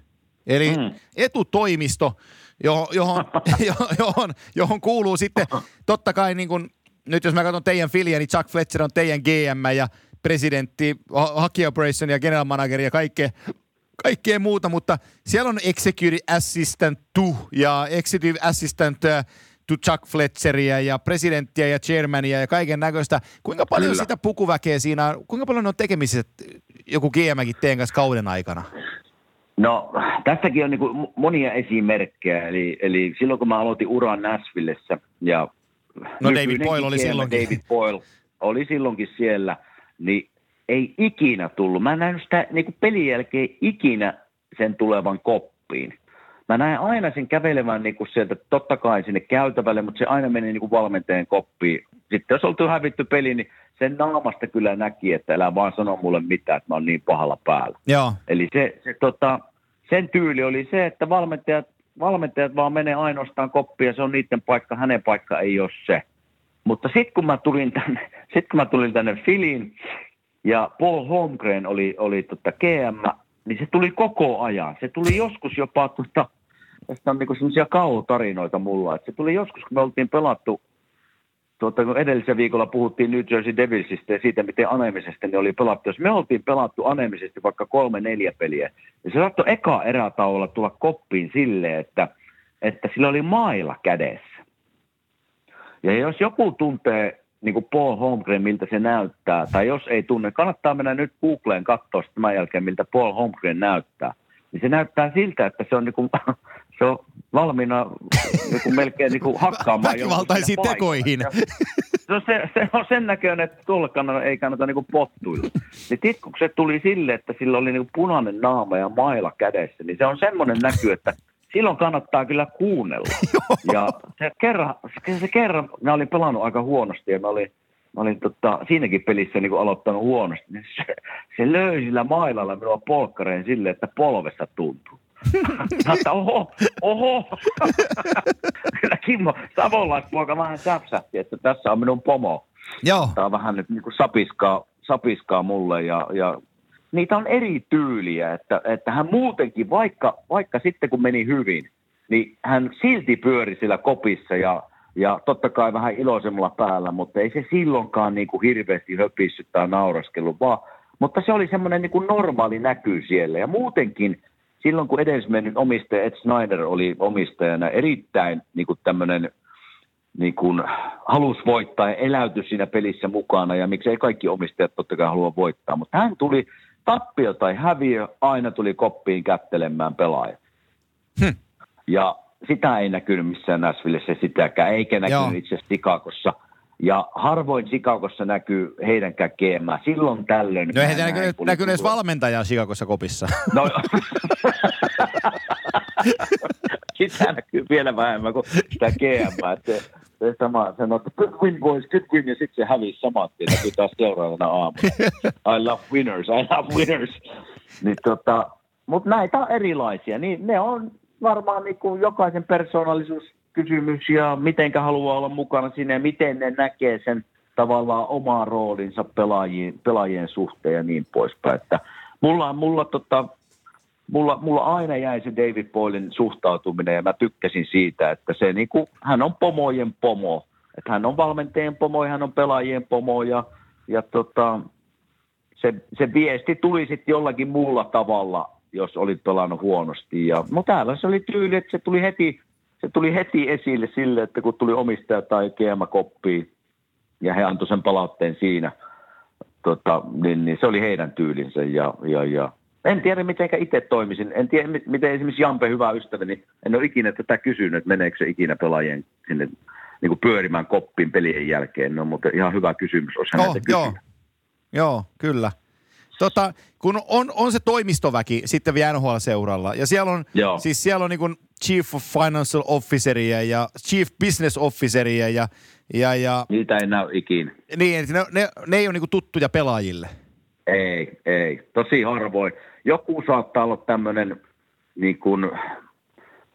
A: Eli mm. Etutoimisto, johon, johon, johon, johon, kuuluu sitten totta kai niin kuin, nyt jos mä katson teidän filiä, niin Chuck Fletcher on teidän GM ja presidentti, ha- hockey operation ja general manager ja kaikkea, kaikkea muuta, mutta siellä on executive assistant to ja executive assistant äh, to Chuck Fletcheria ja presidenttiä ja chairmania ja kaiken näköistä. Kuinka paljon
B: Kyllä.
A: sitä pukuväkeä siinä on, kuinka paljon on tekemiset joku GMkin teidän kanssa kauden aikana?
B: No, tästäkin on niin kuin monia esimerkkejä. Eli, eli silloin kun mä aloitin uran Nashvillessä ja
A: No David Boyle oli silloinkin.
B: David Boyle oli silloinkin siellä, niin ei ikinä tullut. Mä en nähnyt sitä niin kuin pelin jälkeen ikinä sen tulevan koppiin. Mä näen aina sen kävelevän niin kuin sieltä, totta kai sinne käytävälle, mutta se aina meni niin kuin valmentajan koppiin. Sitten jos oltu hävitty peli, niin sen naamasta kyllä näki, että älä vaan sano mulle mitään, että mä oon niin pahalla päällä.
A: Joo.
B: Eli se, se tota, sen tyyli oli se, että valmentajat, valmentajat vaan menee ainoastaan koppiin ja se on niiden paikka, hänen paikka ei ole se. Mutta sitten kun mä tulin tänne, sit kun mä tulin tänne Filiin ja Paul Holmgren oli, oli tota GM, niin se tuli koko ajan. Se tuli joskus jopa, tota, tästä on niinku sellaisia kauhutarinoita mulla, että se tuli joskus, kun me oltiin pelattu tuota, kun edellisellä viikolla puhuttiin New Jersey Devilsistä ja siitä, miten anemisesta ne oli pelattu. Jos me oltiin pelattu anemisesti vaikka kolme, neljä peliä, niin se saattoi eka erätauolla tulla koppiin silleen, että, että sillä oli maila kädessä. Ja jos joku tuntee niin kuin Paul Holmgren, miltä se näyttää, tai jos ei tunne, kannattaa mennä nyt Googleen katsoa tämän jälkeen, miltä Paul Holmgren näyttää. Niin se näyttää siltä, että se on, niin kuin, se on valmiina niin kuin melkein niin kuin hakkaamaan
A: Väkivaltaisiin tekoihin.
B: Se on, se, se on sen näköinen, että tuolla kannata, ei kannata niinku pottuilla. Niin se tuli sille, että sillä oli niinku punainen naama ja maila kädessä, niin se on semmoinen näky, että silloin kannattaa kyllä kuunnella. Ja se kerran, se, kerran, mä olin pelannut aika huonosti ja mä olin, mä olin tota, siinäkin pelissä niinku aloittanut huonosti. Niin se, se löi sillä mailalla minua polkkareen silleen, että polvessa tuntuu. Mä että oho, oho. Kyllä Kimmo, savolaispoika vähän säpsähti, että tässä on minun pomo.
A: Joo.
B: Tämä on vähän nyt niin kuin sapiskaa, sapiskaa mulle ja, ja niitä on eri tyyliä, että, että hän muutenkin, vaikka, vaikka sitten kun meni hyvin, niin hän silti pyöri sillä kopissa ja, ja totta kai vähän iloisemmalla päällä, mutta ei se silloinkaan niin kuin hirveästi höpissyt tai nauraskellut, vaan, mutta se oli semmoinen niin kuin normaali näky siellä. Ja muutenkin silloin kun edesmennyt omistaja Ed Snyder oli omistajana erittäin niin kuin tämmöinen niin kuin halus voittaa ja eläytyi siinä pelissä mukana ja miksei kaikki omistajat totta kai halua voittaa, mutta hän tuli tappio tai häviö, aina tuli koppiin kättelemään pelaajat.
A: Hm.
B: Ja sitä ei näkynyt missään Nashvillessä sitäkään, eikä näkynyt
A: Joo.
B: itse asiassa Chicagossa. Ja harvoin Chicagossa näkyy heidänkään GM. Silloin tällöin.
A: No eihän
B: mä
A: näkynyt, näkynyt edes valmentajaa Chicagossa kopissa.
B: No, sitä näkyy vielä vähemmän kuin sitä GM. Että se, se sama sanoo, että good win boys, good win, ja sitten se hävisi samat tien, näkyy taas seuraavana aamuna. I love winners, I love winners. Niin tota, mutta näitä on erilaisia, niin ne on varmaan niin kuin jokaisen persoonallisuuskysymys ja mitenkä haluaa olla mukana ja miten ne näkee sen tavallaan omaa roolinsa pelaajien, pelaajien suhteen ja niin poispäin. Että mulla, mulla, tota, mulla, mulla aina jäi se David Boylen suhtautuminen ja mä tykkäsin siitä, että se niinku, hän on pomojen pomo. Että hän on valmentajien pomo ja hän on pelaajien pomo ja, ja tota, se, se viesti tuli sitten jollakin muulla tavalla jos olit pelannut huonosti. Ja, mutta täällä se oli tyyli, että se tuli heti, se tuli heti esille sille, että kun tuli omistaja tai GM koppiin ja he antoi sen palautteen siinä, tota, niin, niin, se oli heidän tyylinsä ja, ja, ja en tiedä, miten itse toimisin. En tiedä, miten esimerkiksi Jampe, hyvä ystäväni, niin en ole ikinä tätä kysynyt, että meneekö se ikinä pelaajien sinne niin kuin pyörimään koppiin pelien jälkeen. No, mutta ihan hyvä kysymys, olisi
A: no, joo. joo, kyllä. Tota, kun on, on se toimistoväki sitten vielä NHL-seuralla, ja siellä on, Joo. siis siellä on niin kuin Chief Financial Officeria ja Chief Business Officeria ja, ja, ja
B: Niitä ei näy ikinä.
A: Niin, ne, ne, ne ei ole niin kuin tuttuja pelaajille.
B: Ei, ei. Tosi harvoin. Joku saattaa olla tämmöinen niin kuin,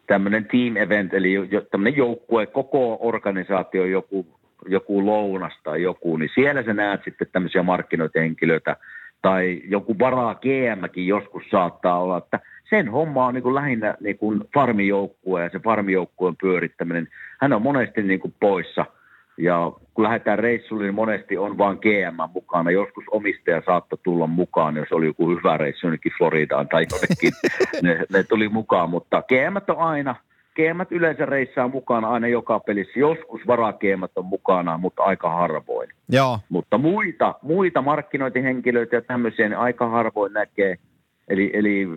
B: tämmöinen team event, eli tämmöinen joukkue, koko organisaatio, joku, joku lounas tai joku, niin siellä sä näet sitten tämmöisiä markkinointihenkilöitä, tai joku varaa GMkin joskus saattaa olla, että sen homma on niin kuin lähinnä niin kuin farmijoukkue ja se farmijoukkueen pyörittäminen. Hän on monesti niin kuin poissa ja kun lähdetään reissulle, niin monesti on vain GM mukana. Joskus omistaja saattoi tulla mukaan, jos oli joku hyvä reissu jonnekin Floridaan tai jonnekin. ne, ne tuli mukaan, mutta GM on aina – keemat yleensä reissaa mukana aina joka pelissä. Joskus varakeemat on mukana, mutta aika harvoin.
A: Joo.
B: Mutta muita, muita markkinointihenkilöitä ja tämmöisiä niin aika harvoin näkee. Eli, eli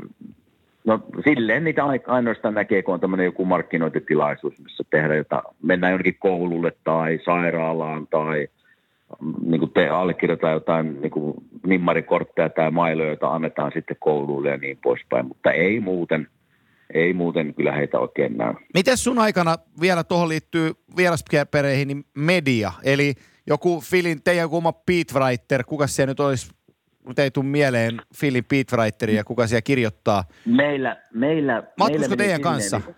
B: no, silleen niitä ainoastaan näkee, kun on tämmöinen joku markkinointitilaisuus, missä tehdään jota, mennään jonnekin koululle tai sairaalaan tai niin kuin te allekirjoitetaan jotain niin kuin nimmarikortteja tai mailoja, joita annetaan sitten kouluille ja niin poispäin, mutta ei muuten – ei muuten kyllä heitä oikein näy.
A: Miten sun aikana vielä tuohon liittyy vieraspereihin niin media, eli joku Filin, teidän joku oma beatwriter, kuka se nyt olisi, te ei tule mieleen Filin ja kuka siellä kirjoittaa?
B: Meillä, meillä,
A: Matkusko meillä teidän kanssa?
B: Niin,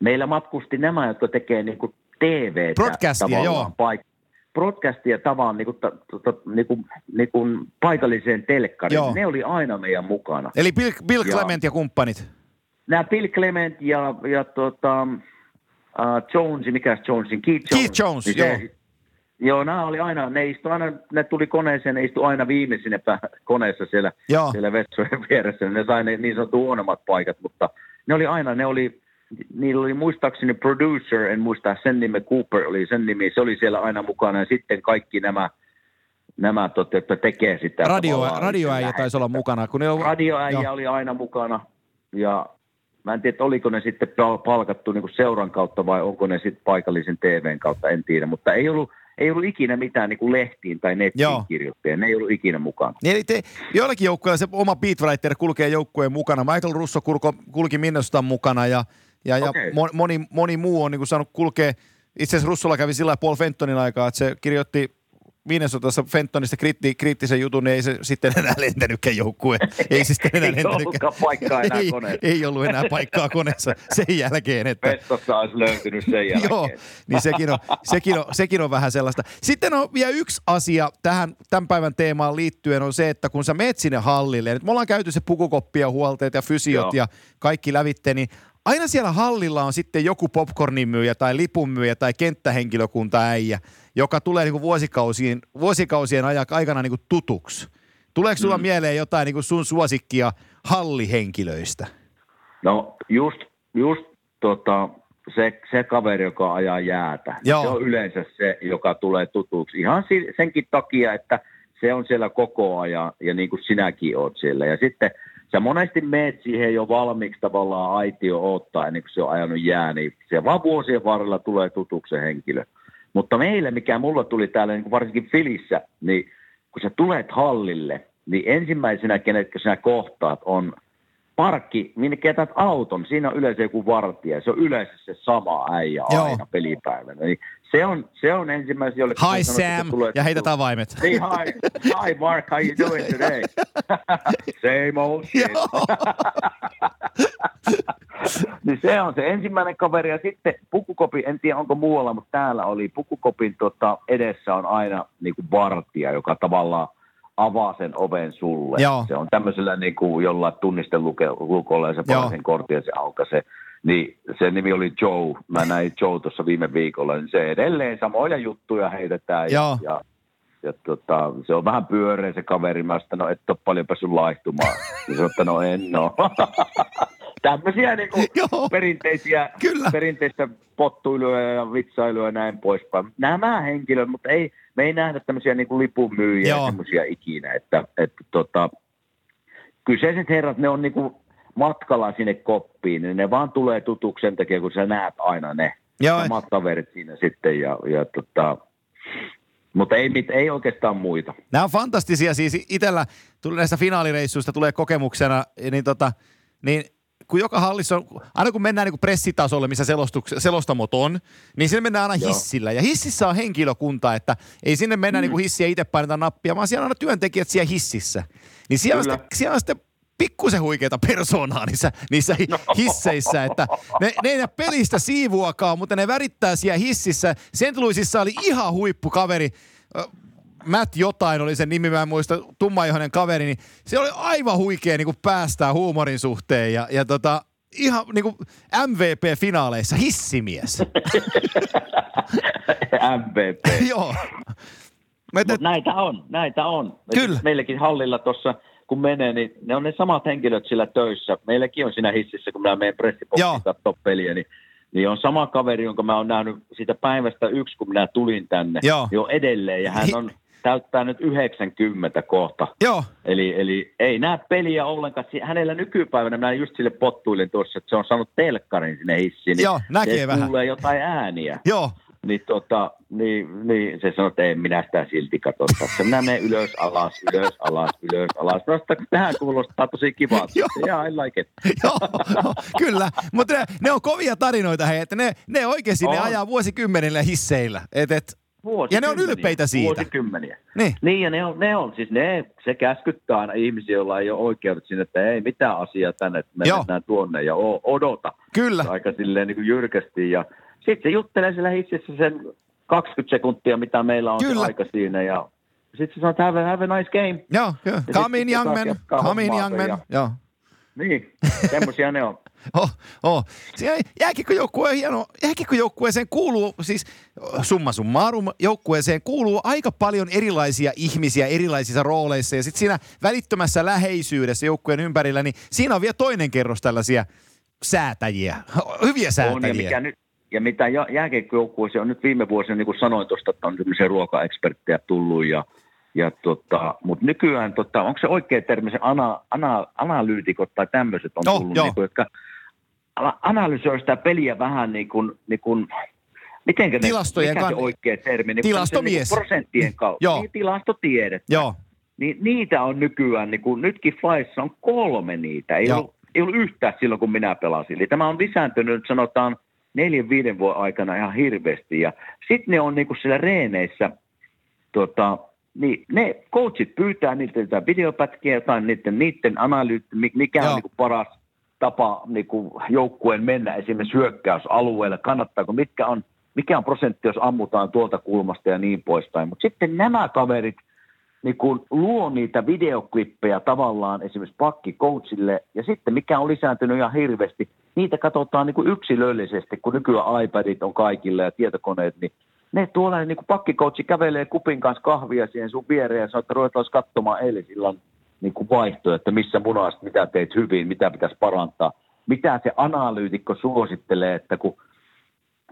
B: meillä matkusti nämä, jotka tekee niin kuin TV.
A: Broadcastia, joo.
B: Paik- broadcastia tavan niin kuin, ta, ta, niin kuin, niin kuin paikalliseen telkkariin. Joo. Ne oli aina meidän mukana.
A: Eli Bill, Bill Clement ja, ja kumppanit?
B: nämä Bill Clement ja, ja tota, uh, Jones, mikä Jonesin, Keith Jones.
A: Keith Jones, niin se, joo.
B: Nämä oli aina, ne istu aina, ne tuli koneeseen, ne istu aina viimeisinä koneessa siellä, Joo. siellä vessojen vieressä. Ne sai ne niin sanottu huonommat paikat, mutta ne oli aina, ne oli, niillä oli muistaakseni producer, en muista sen nimi, Cooper oli sen nimi, se oli siellä aina mukana ja sitten kaikki nämä, nämä tot, jotka tekee sitä.
A: Radio, radioäijä taisi olla mukana. Kun
B: ne on, radioäijä oli aina mukana ja Mä en tiedä, oliko ne sitten palkattu niin seuran kautta vai onko ne sitten paikallisen TVn kautta, en tiedä. Mutta ei ollut, ei ollut ikinä mitään niin kuin lehtiin tai nettiin Joo. kirjoittajia. Ne ei ollut ikinä mukana.
A: Niin, eli te, joillakin joukkueilla se oma beatwriter kulkee joukkueen mukana. Michael Russo kulko, kulki Minnestan mukana ja, ja, okay. ja moni, moni muu on niin kuin saanut kulkea. Itse asiassa Russolla kävi sillä Paul Fentonin aikaa, että se kirjoitti Minnesotassa Fentonista kriitti, kriittisen jutun, niin ei se sitten enää lentänytkään joukkue. Ei se sitten enää
B: ei lentänytkään. paikkaa enää
A: ei,
B: koneessa.
A: ei ollut enää paikkaa koneessa sen jälkeen. Että...
B: Pettossa olisi löytynyt sen jälkeen.
A: Joo, niin sekin on, sekin, on, sekin on vähän sellaista. Sitten on vielä yksi asia tähän tämän päivän teemaan liittyen on se, että kun sä meet sinne hallille, nyt me ollaan käyty se pukukoppia, huolteet ja fysiot Joo. ja kaikki lävitte, niin aina siellä hallilla on sitten joku popcornin myyjä tai lipunmyyjä tai kenttähenkilökunta äijä, joka tulee niin kuin vuosikausien, vuosikausien aikana niin kuin tutuksi. Tuleeko sulla mm. mieleen jotain niin kuin sun suosikkia hallihenkilöistä?
B: No just, just tota, se, se kaveri, joka ajaa jäätä. Joo. Se on yleensä se, joka tulee tutuksi. Ihan senkin takia, että se on siellä koko ajan ja niin kuin sinäkin oot siellä. Ja sitten sä monesti meet siihen jo valmiiksi tavallaan aitio ottaa ennen kuin se on ajanut jää, niin se vaan vuosien varrella tulee tutuksi se henkilö. Mutta meille, mikä mulla tuli täällä niin varsinkin Filissä, niin kun sä tulet hallille, niin ensimmäisenä, kenet sinä kohtaat, on parkki, minne ketät auton. Siinä on yleensä joku vartija. Se on yleensä se sama äijä Joo. aina pelipäivänä. Niin se on, se on ensimmäisen, jolle...
A: Hi Sam, ja heitä tavaimet.
B: Hey, hi, hi Mark, how you doing today? Same old shit. Se on se ensimmäinen kaveri. Ja sitten pukukopi, en tiedä onko muualla, mutta täällä oli pukukopin tota, edessä on aina niin kuin vartija, joka tavallaan avaa sen oven sulle. Joo. Se on tämmöisellä niin kuin jollain tunnistelukolla ja se sen kortin ja se aukaisee. Niin se nimi oli Joe. Mä näin Joe tuossa viime viikolla, niin se edelleen samoja juttuja heitetään. Ja, ja ja tota, se on vähän pyöreä se kaveri. Mä sanoin, no et ole paljon päässyt laihtumaan. Ja se että no en oo. Tämmöisiä niinku
A: Joo.
B: perinteisiä,
A: Kyllä.
B: perinteistä pottuiluja ja vitsailuja ja näin poispäin. Nämä henkilöt, mutta ei, me ei nähdä tämmöisiä niinku lipunmyyjiä
A: Joo.
B: semmoisia ikinä. Että, että tota, kyseiset herrat, ne on niinku matkalla sinne koppiin, niin ne vaan tulee tutuksi sen takia, kun sä näet aina ne
A: Joo.
B: samat kaverit siinä sitten. Ja, ja tota, mutta ei, mit, ei oikeastaan muita.
A: Nämä on fantastisia. Siis itsellä näistä finaalireissuista tulee kokemuksena, niin, tota, niin kun joka hallissa on, aina kun mennään niin kuin pressitasolle, missä selostamot on, niin sinne mennään aina
B: Joo.
A: hissillä. Ja hississä on henkilökunta, että ei sinne mennä mm. niin kuin hissiä itse paineta nappia, vaan siellä on aina työntekijät siellä hississä. Niin siellä on
B: Kyllä.
A: sitten, siellä on sitten pikkusen huikeita persoonaa niissä, niissä hi- hisseissä, että ne, ne ei näe pelistä siivuakaan, mutta ne värittää siellä hississä. St. Louisissa oli ihan huippukaveri, Matt jotain oli sen nimi, mä en muista, tummaihoinen kaveri, niin se oli aivan huikea niin kuin päästää huumorin suhteen ja, ja tota, ihan niin kuin MVP-finaaleissa hissimies.
B: MVP.
A: Joo. Mä
B: näitä on, näitä on.
A: Kyllä.
B: Meilläkin hallilla tuossa, kun menee, niin ne on ne samat henkilöt sillä töissä. Meilläkin on siinä hississä, kun minä menen
A: Joo.
B: pressipoksiin katsoa peliä, niin, niin on sama kaveri, jonka mä oon nähnyt siitä päivästä yksi, kun minä tulin tänne.
A: Joo.
B: Jo edelleen, ja hän on täyttää nyt 90 kohta.
A: joo,
B: Eli, eli ei näe peliä ollenkaan. Hänellä nykypäivänä, minä just sille pottuilin tuossa, että se on saanut telkkarin sinne hissiin. Niin
A: Joo, näkee
B: se
A: vähän.
B: kuulee jotain ääniä.
A: joo.
B: Niin, tota, niin, niin se sanoi, että en minä sitä silti katso tässä. Minä menen ylös, alas, ylös, alas, ylös, alas. No, sitä- tähän kuulostaa tosi kivalta.
A: Joo.
B: Jaa, I like it.
A: Joo, kyllä. Mutta ne, ne, on kovia tarinoita, hei, että ne, ne oikeasti ne ajaa vuosikymmenillä hisseillä. Et, et, Ja ne on ylpeitä siitä.
B: Vuosikymmeniä.
A: niin.
B: Niin, ja ne on, ne on siis ne, se käskyttää aina ihmisiä, joilla ei ole oikeudet sinne, että ei mitään asiaa tänne, että me
A: Joo.
B: mennään tuonne ja odota.
A: Kyllä.
B: Aika silleen niin kuin jyrkästi. Ja sitten se juttelee siellä hississä sen 20 sekuntia, mitä meillä on
A: Kyllä.
B: aika siinä. Ja sitten se sanoo, että have, a- have a nice game.
A: Joo.
B: Ja
A: Come in, young man. Come in, young man.
B: ja-
A: Joo.
B: Niin, semmoisia ne on.
A: Oh, oh. Siellä jääkiekkojoukkue on hieno. Jääkiekkojoukkueeseen kuuluu, siis summa summarum, joukkueeseen kuuluu aika paljon erilaisia ihmisiä erilaisissa rooleissa. Ja sitten siinä välittömässä läheisyydessä joukkueen ympärillä, niin siinä on vielä toinen kerros tällaisia säätäjiä. Hyviä
B: on ja,
A: säätäjiä.
B: mikä nyt, ja mitä jä- jääkiekkojoukkueeseen on nyt viime vuosina, niin kuin sanoin tuosta, että on tämmöisiä ruokaeksperttejä tullut ja ja tota, mutta nykyään, tota, onko se oikea termi, se ana, ana, analyytikot tai tämmöiset on tullut, niin kuin, jotka analysoi sitä peliä vähän niin kuin, niin kuin mitenkä ne,
A: Tilastojen
B: mikä se
A: kan-
B: oikea termi? Niin
A: Tilastomies.
B: Niin prosenttien kautta.
A: Joo.
B: Niin, tilastotiedettä.
A: Joo,
B: Niin niitä on nykyään, niin kuin nytkin Flyssa on kolme niitä. Ei
A: Joo.
B: ollut, ei ollut yhtään silloin, kun minä pelasin. Eli tämä on lisääntynyt, sanotaan, neljän, viiden vuoden aikana ihan hirveästi. Ja sitten ne on niin kuin siellä reeneissä, tota, niin ne coachit pyytää niiltä jotain videopätkiä, jotain niiden, niiden analyyt, mi- mikä
A: Joo.
B: on niin kuin paras tapa niin kuin joukkueen mennä esimerkiksi hyökkäysalueelle, kannattaako, mitkä on, mikä on prosentti, jos ammutaan tuolta kulmasta ja niin poispäin. Mutta sitten nämä kaverit niin kun luo niitä videoklippejä tavallaan esimerkiksi pakkikoachille, ja sitten mikä on lisääntynyt ihan hirveästi, niitä katsotaan niin kuin yksilöllisesti, kun nykyään iPadit on kaikille ja tietokoneet, niin ne tuolla niin pakkikoutsi kävelee kupin kanssa kahvia siihen sun viereen ja sanoo, että ruvetaan katsomaan eilisillan niin kuin vaihtoehto, että missä munasta, mitä teit hyvin, mitä pitäisi parantaa. Mitä se analyytikko suosittelee, että kun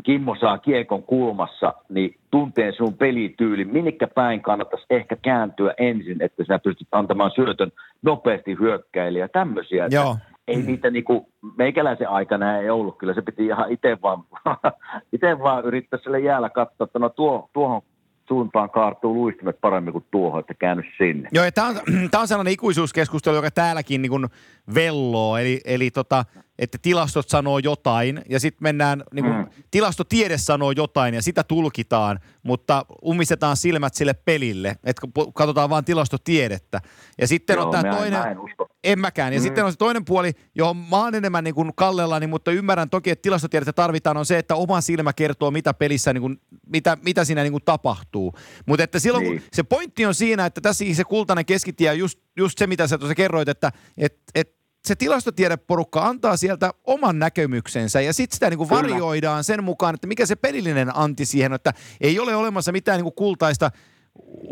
B: Kimmo saa kiekon kulmassa, niin tunteen sun pelityyli, minnekä päin kannattaisi ehkä kääntyä ensin, että sä pystyt antamaan syötön nopeasti hyökkäille ja tämmöisiä.
A: joo.
B: Ei niitä niinku, meikäläisen aikana ei ollut, kyllä se piti ihan itse vaan, itse vaan yrittää sille jäällä katsoa, että no tuo, tuohon suuntaan kaartuu luistimet paremmin kuin tuohon, että käänny sinne.
A: Joo, ja tämä on, tää on sellainen ikuisuuskeskustelu, joka täälläkin niin velloo, eli, eli tota, että tilastot sanoo jotain, ja sitten mennään, niin kuin,
B: Mm.
A: tilastotiede sanoo jotain, ja sitä tulkitaan, mutta ummistetaan silmät sille pelille, että katsotaan vain tilastotiedettä. Ja sitten on
B: Joo,
A: tämä
B: mä,
A: toinen...
B: En.
A: En mäkään. Ja mm. sitten on se toinen puoli, johon mä oon enemmän niin kuin kallellani, mutta ymmärrän toki, että tilastotiedettä tarvitaan, on se, että oma silmä kertoo, mitä pelissä, niin kuin, mitä, mitä siinä niin kuin tapahtuu. Mutta että silloin, niin.
B: Niin.
A: kun, se pointti on siinä, että tässä se kultainen keskitie on just, just se, mitä sä tuossa kerroit, että et, et se tilastotiedeporukka antaa sieltä oman näkemyksensä ja sitten sitä niin kuin varjoidaan sen mukaan, että mikä se pelillinen anti siihen, että ei ole olemassa mitään niin kuin kultaista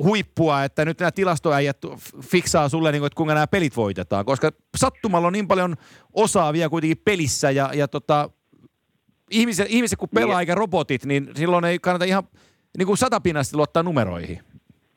A: huippua, että nyt nämä tilastoäijät fiksaa sulle, niin kuin, että kuinka nämä pelit voitetaan, koska sattumalla on niin paljon osaavia kuitenkin pelissä ja, ja tota, ihmiset, ihmiset kun pelaa niin. eikä robotit, niin silloin ei kannata ihan niin kuin satapinnasti luottaa numeroihin.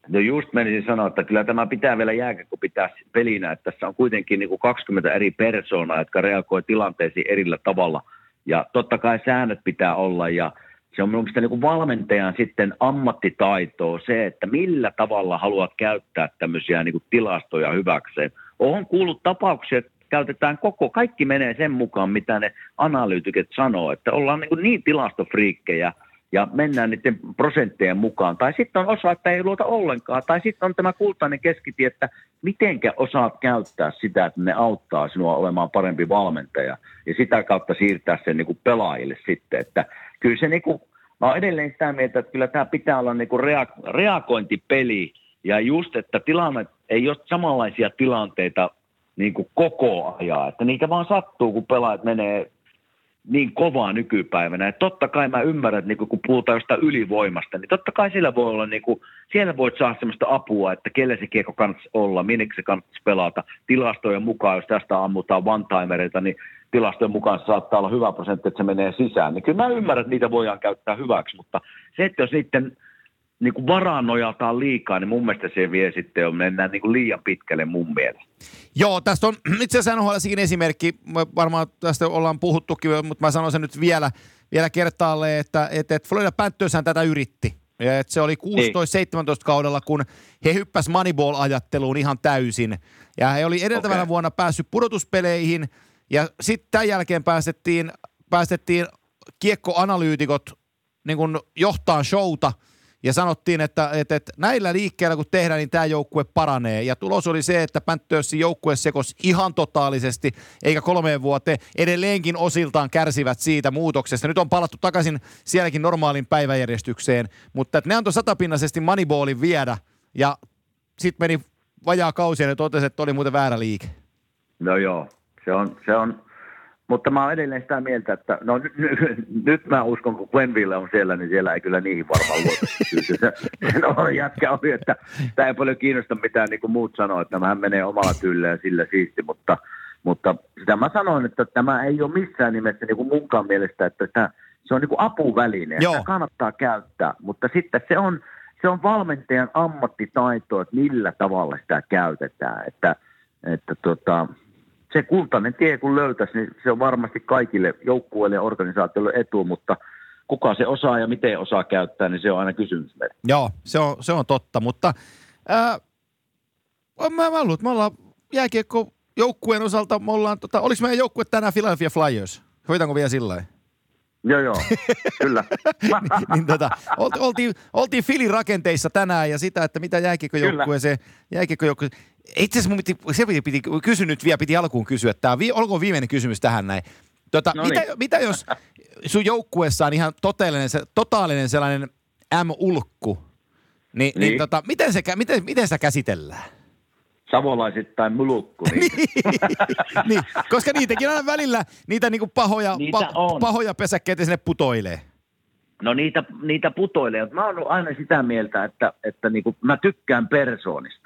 B: No just menisin sanoa, että kyllä tämä pitää vielä kun pitää pelinä, että tässä on kuitenkin niin kuin 20 eri persoonaa, jotka reagoi tilanteisiin erillä tavalla. Ja totta kai säännöt pitää olla ja se on mielestäni niin kuin valmentajan sitten ammattitaitoa se, että millä tavalla haluat käyttää tämmöisiä niin kuin tilastoja hyväkseen. Olen kuullut tapauksia, että käytetään koko, kaikki menee sen mukaan, mitä ne analyytiket sanoo, että ollaan niin, kuin niin tilastofriikkejä – ja mennään niiden prosenttien mukaan. Tai sitten on osa, että ei luota ollenkaan. Tai sitten on tämä kultainen keskitie, että mitenkä osaat käyttää sitä, että ne auttaa sinua olemaan parempi valmentaja. Ja sitä kautta siirtää sen niin kuin pelaajille sitten. Että kyllä se niin kuin, mä olen edelleen sitä mieltä, että kyllä tämä pitää olla niin kuin rea- reagointipeli. Ja just, että tilanne ei ole samanlaisia tilanteita niin kuin koko ajan. Että niitä vaan sattuu, kun pelaajat menee niin kovaa nykypäivänä. Et totta kai mä ymmärrän, että niin kun puhutaan jostain ylivoimasta, niin totta kai siellä voi olla, niin kuin, siellä voit saada sellaista apua, että kelle se kiekko kannattaisi olla, minne se kannattaisi pelata. Tilastojen mukaan, jos tästä ammutaan one-timereita, niin tilastojen mukaan saattaa olla hyvä prosentti, että se menee sisään. Niin kyllä mä ymmärrän, että niitä voidaan käyttää hyväksi, mutta se, että jos sitten niin kuin varaan nojataan liikaa, niin mun mielestä se vie sitten jo mennään niin kuin liian pitkälle mun mielestä.
A: Joo, tästä on itse asiassa NHL esimerkki, varmaan tästä ollaan puhuttukin, mutta mä sanon sen nyt vielä, vielä kertaalle, että, että, että Florida Panthershän tätä yritti. Ja että se oli 16-17 niin. kaudella, kun he hyppäs Moneyball-ajatteluun ihan täysin. Ja he oli edeltävänä okay. vuonna päässyt pudotuspeleihin, ja sitten tämän jälkeen päästettiin, päästettiin kiekkoanalyytikot niin johtaa showta – ja sanottiin, että, että, että näillä liikkeillä kun tehdään, niin tämä joukkue paranee. Ja tulos oli se, että Panthersin joukkue sekosi ihan totaalisesti, eikä kolmeen vuoteen. Edelleenkin osiltaan kärsivät siitä muutoksesta. Nyt on palattu takaisin sielläkin normaalin päiväjärjestykseen, mutta että ne antoi satapinnaisesti Moneyballin viedä, ja sitten meni vajaa kausi ja totesi, että oli muuten väärä liike.
B: No joo, se on, se on mutta mä oon edelleen sitä mieltä, että no nyt, nyt, nyt mä uskon, kun Glenville on siellä, niin siellä ei kyllä niihin varmaan luota. se, no, jätkä oli, että tämä ei paljon kiinnosta mitään niin kuin muut sanoo, että hän menee omalla tyllä ja sillä siisti, mutta, mutta sitä mä sanoin, että tämä ei ole missään nimessä niin kuin munkaan mielestä, että tämä, se on niin kuin apuväline, sitä kannattaa käyttää, mutta sitten se on, se on valmentajan ammattitaito, että millä tavalla sitä käytetään, että, että tota, se kultainen tie kun löytäisi, niin se on varmasti kaikille joukkueille ja organisaatioille etu, mutta kuka se osaa ja miten osaa käyttää, niin se on aina kysymys meille.
A: Joo, se on, se on totta, mutta ää, mä, mä luulen, että me ollaan jääkiekko joukkueen osalta, me ollaan, tota, oliko meidän joukkue tänään Philadelphia Flyers? Hoitanko vielä sillä lailla?
B: Joo, joo, kyllä.
A: niin, niin tota, oltiin, oltiin Filin rakenteissa tänään ja sitä, että mitä jääkiekkojoukkueeseen, jääkiekkojoukkueeseen. Itse asiassa mun piti, se piti, piti kysyä nyt vielä, piti alkuun kysyä, tämä olkoon viimeinen kysymys tähän näin. Tota, no mitä, niin. mitä jos sun joukkueessa on ihan totaalinen, totaalinen sellainen M-ulkku, niin, niin. niin tota, miten, se, miten, miten sitä käsitellään?
B: savolaiset mulukku. Niin.
A: niin, koska niitäkin on välillä niitä niinku pahoja, niitä pa, on. pahoja pesäkkeitä sinne putoilee.
B: No niitä, niitä putoilee. Mä oon aina sitä mieltä, että, että niinku, mä tykkään persoonista.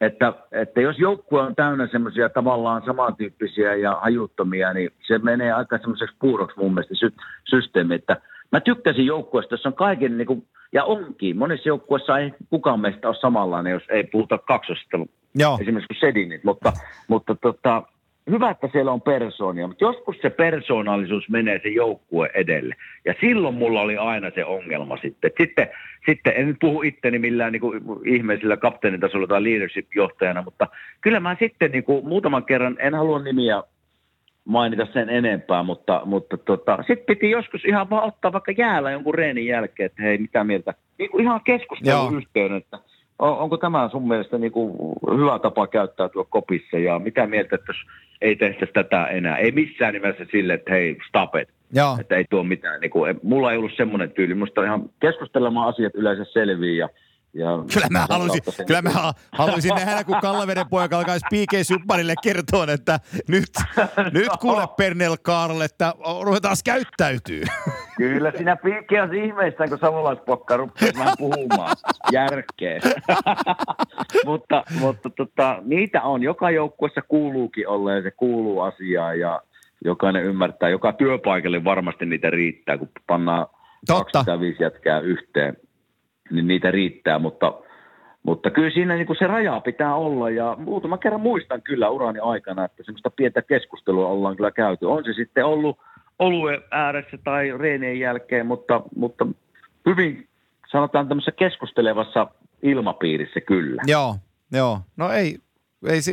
B: Että, että jos joukkue on täynnä semmoisia tavallaan samantyyppisiä ja hajuttomia, niin se menee aika semmoiseksi puuroksi mun mielestä sy- systeemi. Että mä tykkäsin joukkueesta, jossa on kaiken, niin kuin, ja onkin, monissa joukkueissa ei kukaan meistä ole samanlainen, jos ei puhuta kaksosista, Joo. esimerkiksi Sedinit, mutta, mutta tota, hyvä, että siellä on persoonia, mutta joskus se persoonallisuus menee se joukkue edelle. Ja silloin mulla oli aina se ongelma sitten. Sitten, sitten en nyt puhu itteni millään niin kuin ihmeisellä kapteenitasolla tai leadership-johtajana, mutta kyllä mä sitten niin kuin muutaman kerran, en halua nimiä mainita sen enempää, mutta, mutta tota, sitten piti joskus ihan vaan ottaa vaikka jäällä jonkun reenin jälkeen, että hei, mitä mieltä, niin kuin ihan keskustelun yhteyden, että onko tämä sun mielestä niin kuin hyvä tapa käyttäytyä kopissa ja mitä mieltä, että jos ei tehtäisi tätä enää. Ei missään nimessä sille, että hei, stop it. Joo. Että ei tuo mitään. Niin kuin, mulla ei ollut semmoinen tyyli. Musta ihan keskustelemaan asiat yleensä selviin ja Ja
A: Kyllä mä halusin, kyllä mä ha- halusin nähdä, kun Kallaveden poika alkaisi PK Supparille kertoa, että nyt, nyt kuule Pernel Karl, että ruvetaan käyttäytyy.
B: Kyllä siinä piikkiäs ihmeistään, kun savolaispokka rupeaa vähän puhumaan järkeä. mutta mutta tota, niitä on. Joka joukkuessa kuuluukin olla ja se kuuluu asiaan ja jokainen ymmärtää. Joka työpaikalle varmasti niitä riittää, kun pannaan
A: Totta.
B: 25 jätkää yhteen, niin niitä riittää, mutta mutta kyllä siinä niin kuin se raja pitää olla ja muutama kerran muistan kyllä urani aikana, että semmoista pientä keskustelua ollaan kyllä käyty. On se sitten ollut oluen ääressä tai reenien jälkeen, mutta, mutta hyvin sanotaan tämmöisessä keskustelevassa ilmapiirissä kyllä.
A: Joo, joo. No ei, ei se,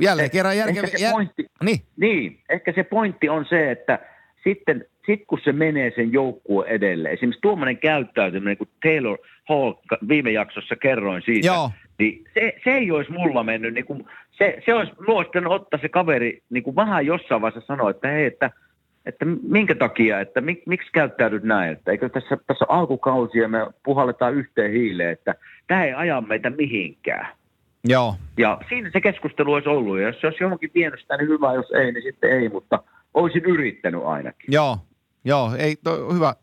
A: jälleen
B: Eh-
A: kerran
B: ehkä
A: järkeä.
B: se pointti-
A: Niin,
B: Niin, ehkä se pointti on se, että sitten sit kun se menee sen joukkueen edelle, esimerkiksi tuommoinen käyttäytyminen, kun Taylor Hall viime jaksossa kerroin siitä,
A: Joo.
B: niin se, se ei olisi mulla mennyt, niin kuin, se, se olisi luostanut ottaa se kaveri niin kuin vähän jossain vaiheessa sanoa, että hei, että, että minkä takia, että mik, miksi käyttäydyt näin, että eikö tässä, tässä on alkukausi ja me puhalletaan yhteen hiileen, että tämä ei aja meitä mihinkään.
A: joo,
B: Ja siinä se keskustelu olisi ollut. Ja jos se olisi johonkin vienyt sitä, niin hyvä. Jos ei, niin sitten ei. Mutta olisin yrittänyt ainakin.
A: joo, joo. Ei, to, hyvä,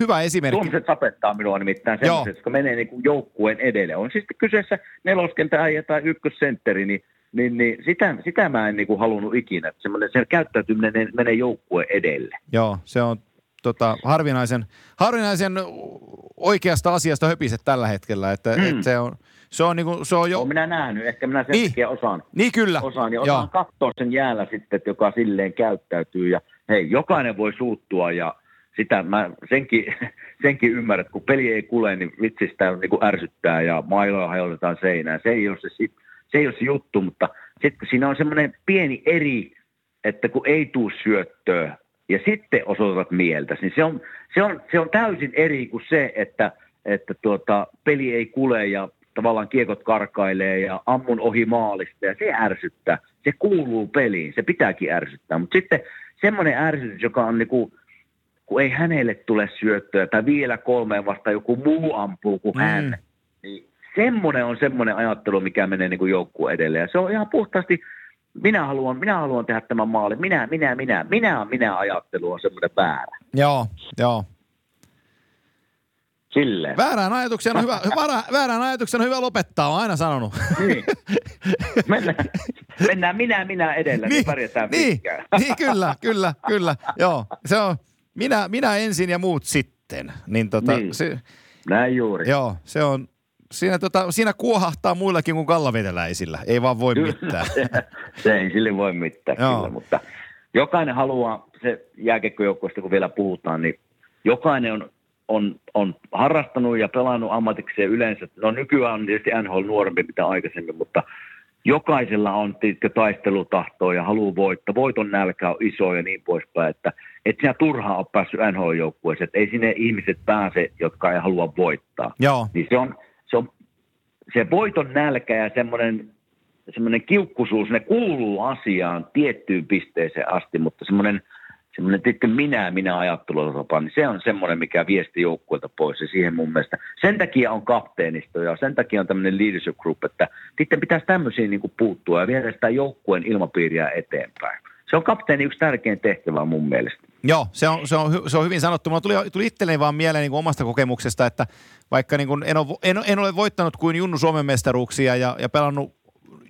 A: hyvä esimerkki.
B: Tuomiset sapettaa minua nimittäin
A: Joo.
B: semmoiset, jotka menee niin kuin joukkueen edelle. On siis kyseessä neloskentäjä tai ykkössentteri, niin, niin, niin sitä, sitä mä en niin kuin halunnut ikinä. Että semmoinen se käyttäytyminen menee joukkueen edelle.
A: Joo, se on tota, harvinaisen, harvinaisen oikeasta asiasta höpiset tällä hetkellä. Että,
B: Mm.
A: et se on, se on, niinku, se on jo...
B: Olen minä nähnyt. Ehkä minä sen
A: Niin.
B: takia osaan.
A: Niin kyllä.
B: osaan ja
A: Joo.
B: osaan katsoa sen jäällä sitten, että joka silleen käyttäytyy. Ja hei, jokainen voi suuttua ja sitä mä senkin, senkin ymmärrän, kun peli ei kule, niin vitsi sitä niin kuin ärsyttää ja mailoja hajotetaan seinään. Se ei ole se, se, ei ole se juttu, mutta sitten siinä on semmoinen pieni eri, että kun ei tuu syöttöä ja sitten osoitat mieltä, niin se on, se on, se on täysin eri kuin se, että, että tuota, peli ei kule ja tavallaan kiekot karkailee ja ammun ohi maalista ja se ärsyttää. Se kuuluu peliin, se pitääkin ärsyttää. Mutta sitten semmoinen ärsytys, joka on niinku, kun ei hänelle tule syöttöä tai vielä kolmeen vasta joku muu ampuu kuin
A: Mm.
B: hän, niin semmoinen on semmoinen ajattelu, mikä menee niin joukkueen edelle. Ja se on ihan puhtaasti, minä haluan, minä haluan tehdä tämän maalin, minä, minä, minä, minä, minä ajattelu on semmoinen väärä.
A: Joo, joo.
B: Silleen.
A: Väärään ajatukseen on hyvä, väärä, väärään ajatukseen on hyvä lopettaa, on aina sanonut.
B: Niin. Mennään, mennään minä, minä edellä, niin, niin pärjätään
A: niin,
B: pitkään.
A: niin, kyllä, kyllä, kyllä. Joo, se on minä, minä ensin ja muut sitten. Niin tota,
B: Niin.
A: Se,
B: Näin juuri.
A: joo, se on, siinä, tota, siinä kuohahtaa muillakin kuin kallaveteläisillä. Ei vaan voi mitään.
B: se, se ei sille voi mitään
A: Joo.
B: kyllä, mutta jokainen haluaa, se jääkiekkojoukkueesta kun vielä puhutaan, niin jokainen on, on, on harrastanut ja pelannut ammatikseen yleensä. No nykyään on tietysti NHL nuorempi mitä aikaisemmin, mutta jokaisella on tiedätkö, taistelutahtoa ja halu voittaa. Voiton nälkä on iso ja niin poispäin, että et sinä turhaan ole päässyt NHL-joukkueeseen, että ei sinne ihmiset pääse, jotka ei halua voittaa.
A: Joo,
B: Niin se on, se on se voiton nälkä ja semmoinen, semmoinen kiukkuisuus, ne kuuluu asiaan tiettyyn pisteeseen asti, mutta semmoinen, semmoinen tiedätkö, minä, minä ajattelutapa, niin se on semmoinen, mikä viesti joukkueelta pois ja siihen mun mielestä. Sen takia on kapteenisto ja sen takia on tämmöinen leadership group, että sitten pitäisi tämmöisiin niin puuttua ja viedä sitä joukkueen ilmapiiriä eteenpäin. Se on kapteeni yksi tärkein tehtävä mun mielestä.
A: Joo, se on, se on, se on hyvin sanottu. Mulla tuli, tuli itselleni vaan mieleen niin kuin omasta kokemuksesta, että vaikka niin kuin en, ole, en, en, ole voittanut kuin Junnu Suomen mestaruuksia ja, ja pelannut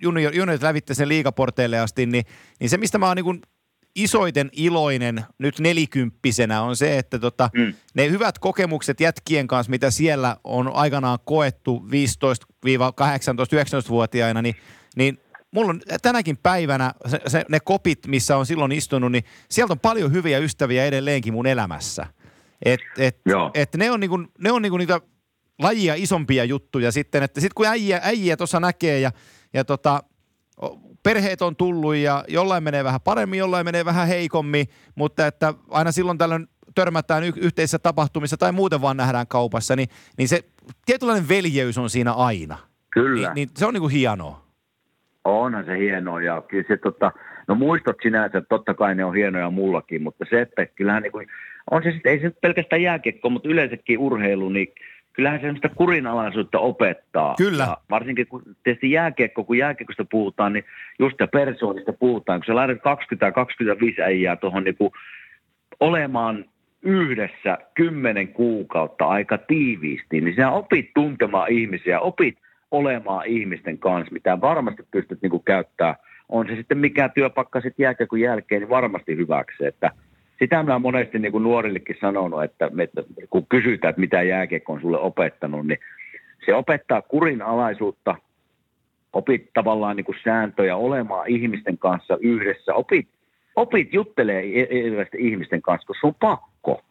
A: junior, juniorit lävitte sen liigaporteille asti, niin, niin se, mistä mä oon niin isoiten iloinen nyt nelikymppisenä on se, että tota,
B: Mm.
A: ne hyvät kokemukset jätkien kanssa, mitä siellä on aikanaan koettu 15-18-19-vuotiaina, niin, niin mulla on tänäkin päivänä se, se, ne kopit, missä on silloin istunut, niin sieltä on paljon hyviä ystäviä edelleenkin mun elämässä. Et, et,
B: Joo.
A: et ne on, niinku, ne on niinku niitä lajia isompia juttuja sitten, että sitten kun äijä, äijä tuossa näkee ja, ja tota, perheet on tullut ja jollain menee vähän paremmin, jollain menee vähän heikommin, mutta että aina silloin tällöin törmätään y- yhteisissä tapahtumissa tai muuten vaan nähdään kaupassa, niin, niin se tietynlainen veljeys on siinä aina.
B: Kyllä.
A: Niin, niin se on niinku hienoa.
B: Onhan se hienoa ja kyllä se tota, no muistot sinänsä, totta kai ne on hienoja mullakin, mutta se, että kyllähän niin kuin, on se sitten, ei se pelkästään jääkiekko, mutta yleensäkin urheilu, niin kyllähän se semmoista kurinalaisuutta opettaa.
A: Kyllä.
B: Ja varsinkin kun tietysti jääkiekko, kun jääkiekosta puhutaan, niin just ja persoonista puhutaan. Kun sä laitat 20-25 äijää tuohon niinku olemaan yhdessä kymmenen kuukautta aika tiiviisti, niin sä opit tuntemaan ihmisiä, opit olemaan ihmisten kanssa, mitä varmasti pystyt niinku käyttää. On se sitten mikä työpakka sitten jääkiekon jälkeen, niin varmasti hyväksi. Että sitä mä monesti niin kuin nuorillekin sanonut, että, että kun kysytään, että mitä jääkiekko on sulle opettanut, niin se opettaa kurinalaisuutta, opit tavallaan niin kuin sääntöjä olemaan ihmisten kanssa yhdessä, opit, opit juttelee erilaisten ihmisten kanssa, koska se on pakko.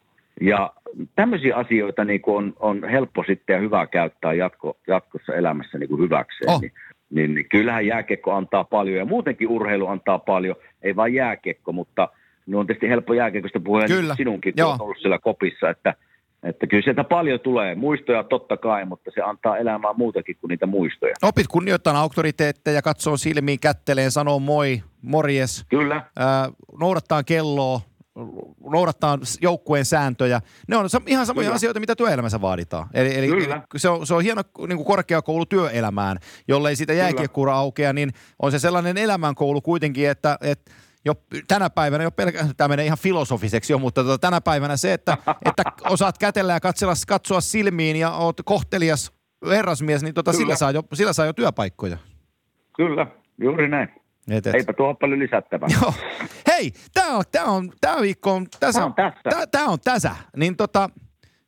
B: Ja tämmöisiä asioita niin kuin on, on helppo sitten ja hyvä käyttää jatko, jatkossa elämässä niin kuin hyväkseen.
A: Oh.
B: Niin, niin, niin kyllähän jääkiekko antaa paljon ja muutenkin urheilu antaa paljon, ei vain jääkiekko, mutta no on tietysti helppo jääkiekosta puhua ja
A: Kyllä,
B: sinunkin, kun
A: joo.
B: olet ollut siellä kopissa, että, että kyllä sieltä paljon tulee, muistoja totta kai, mutta se antaa elämään muutakin kuin niitä muistoja.
A: Opit kunnioittamaan auktoriteetteja, katsoo silmiin, kätteleen, sanoo moi, morjes,
B: Kyllä,
A: ää, noudattaa kelloa, noudattaa joukkueen sääntöjä. Ne on ihan samoja
B: Kyllä.
A: asioita, mitä työelämässä vaaditaan. Eli, eli,
B: Kyllä.
A: eli se, on, se on hieno niin kuin korkeakoulu työelämään, jollei sitä jääkiekkuura aukea, niin on se sellainen elämänkoulu kuitenkin, että, että jo tänä päivänä, jo pelkä, tämä menee ihan filosofiseksi jo, mutta tota, tänä päivänä se, että, että osaat kätellä ja katsella, katsoa silmiin ja oot kohtelias herrasmies, niin tota,
B: Kyllä.
A: sillä, saa jo, sillä saa jo työpaikkoja.
B: kyllä, juuri näin.
A: Et, et.
B: Eipä tuo ole paljon lisättävää.
A: Joo. Hei, tämä on, tää on, tää viikko on tässä.
B: Tää on tässä.
A: Tää, tää on tässä. Niin tota,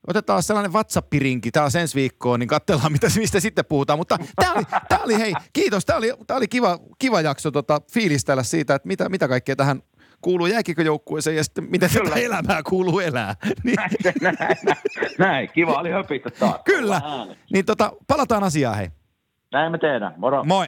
A: otetaan sellainen WhatsApp-rinki taas ensi viikkoon, niin katsellaan, mitä, mistä sitten puhutaan. Mutta tämä oli, tää oli, hei, kiitos. Tämä oli, tää oli kiva, kiva jakso tota, fiilistellä siitä, että mitä, mitä kaikkea tähän kuuluu jääkiekkojoukkueeseen ja sitten miten
B: Kyllä.
A: tätä elämää kuuluu elää. Niin,
B: näin, näin, näin, kiva oli höpistä taas.
A: kyllä. Niin tota, palataan asiaan, hei.
B: Näin me tehdään, moro.
A: Moi.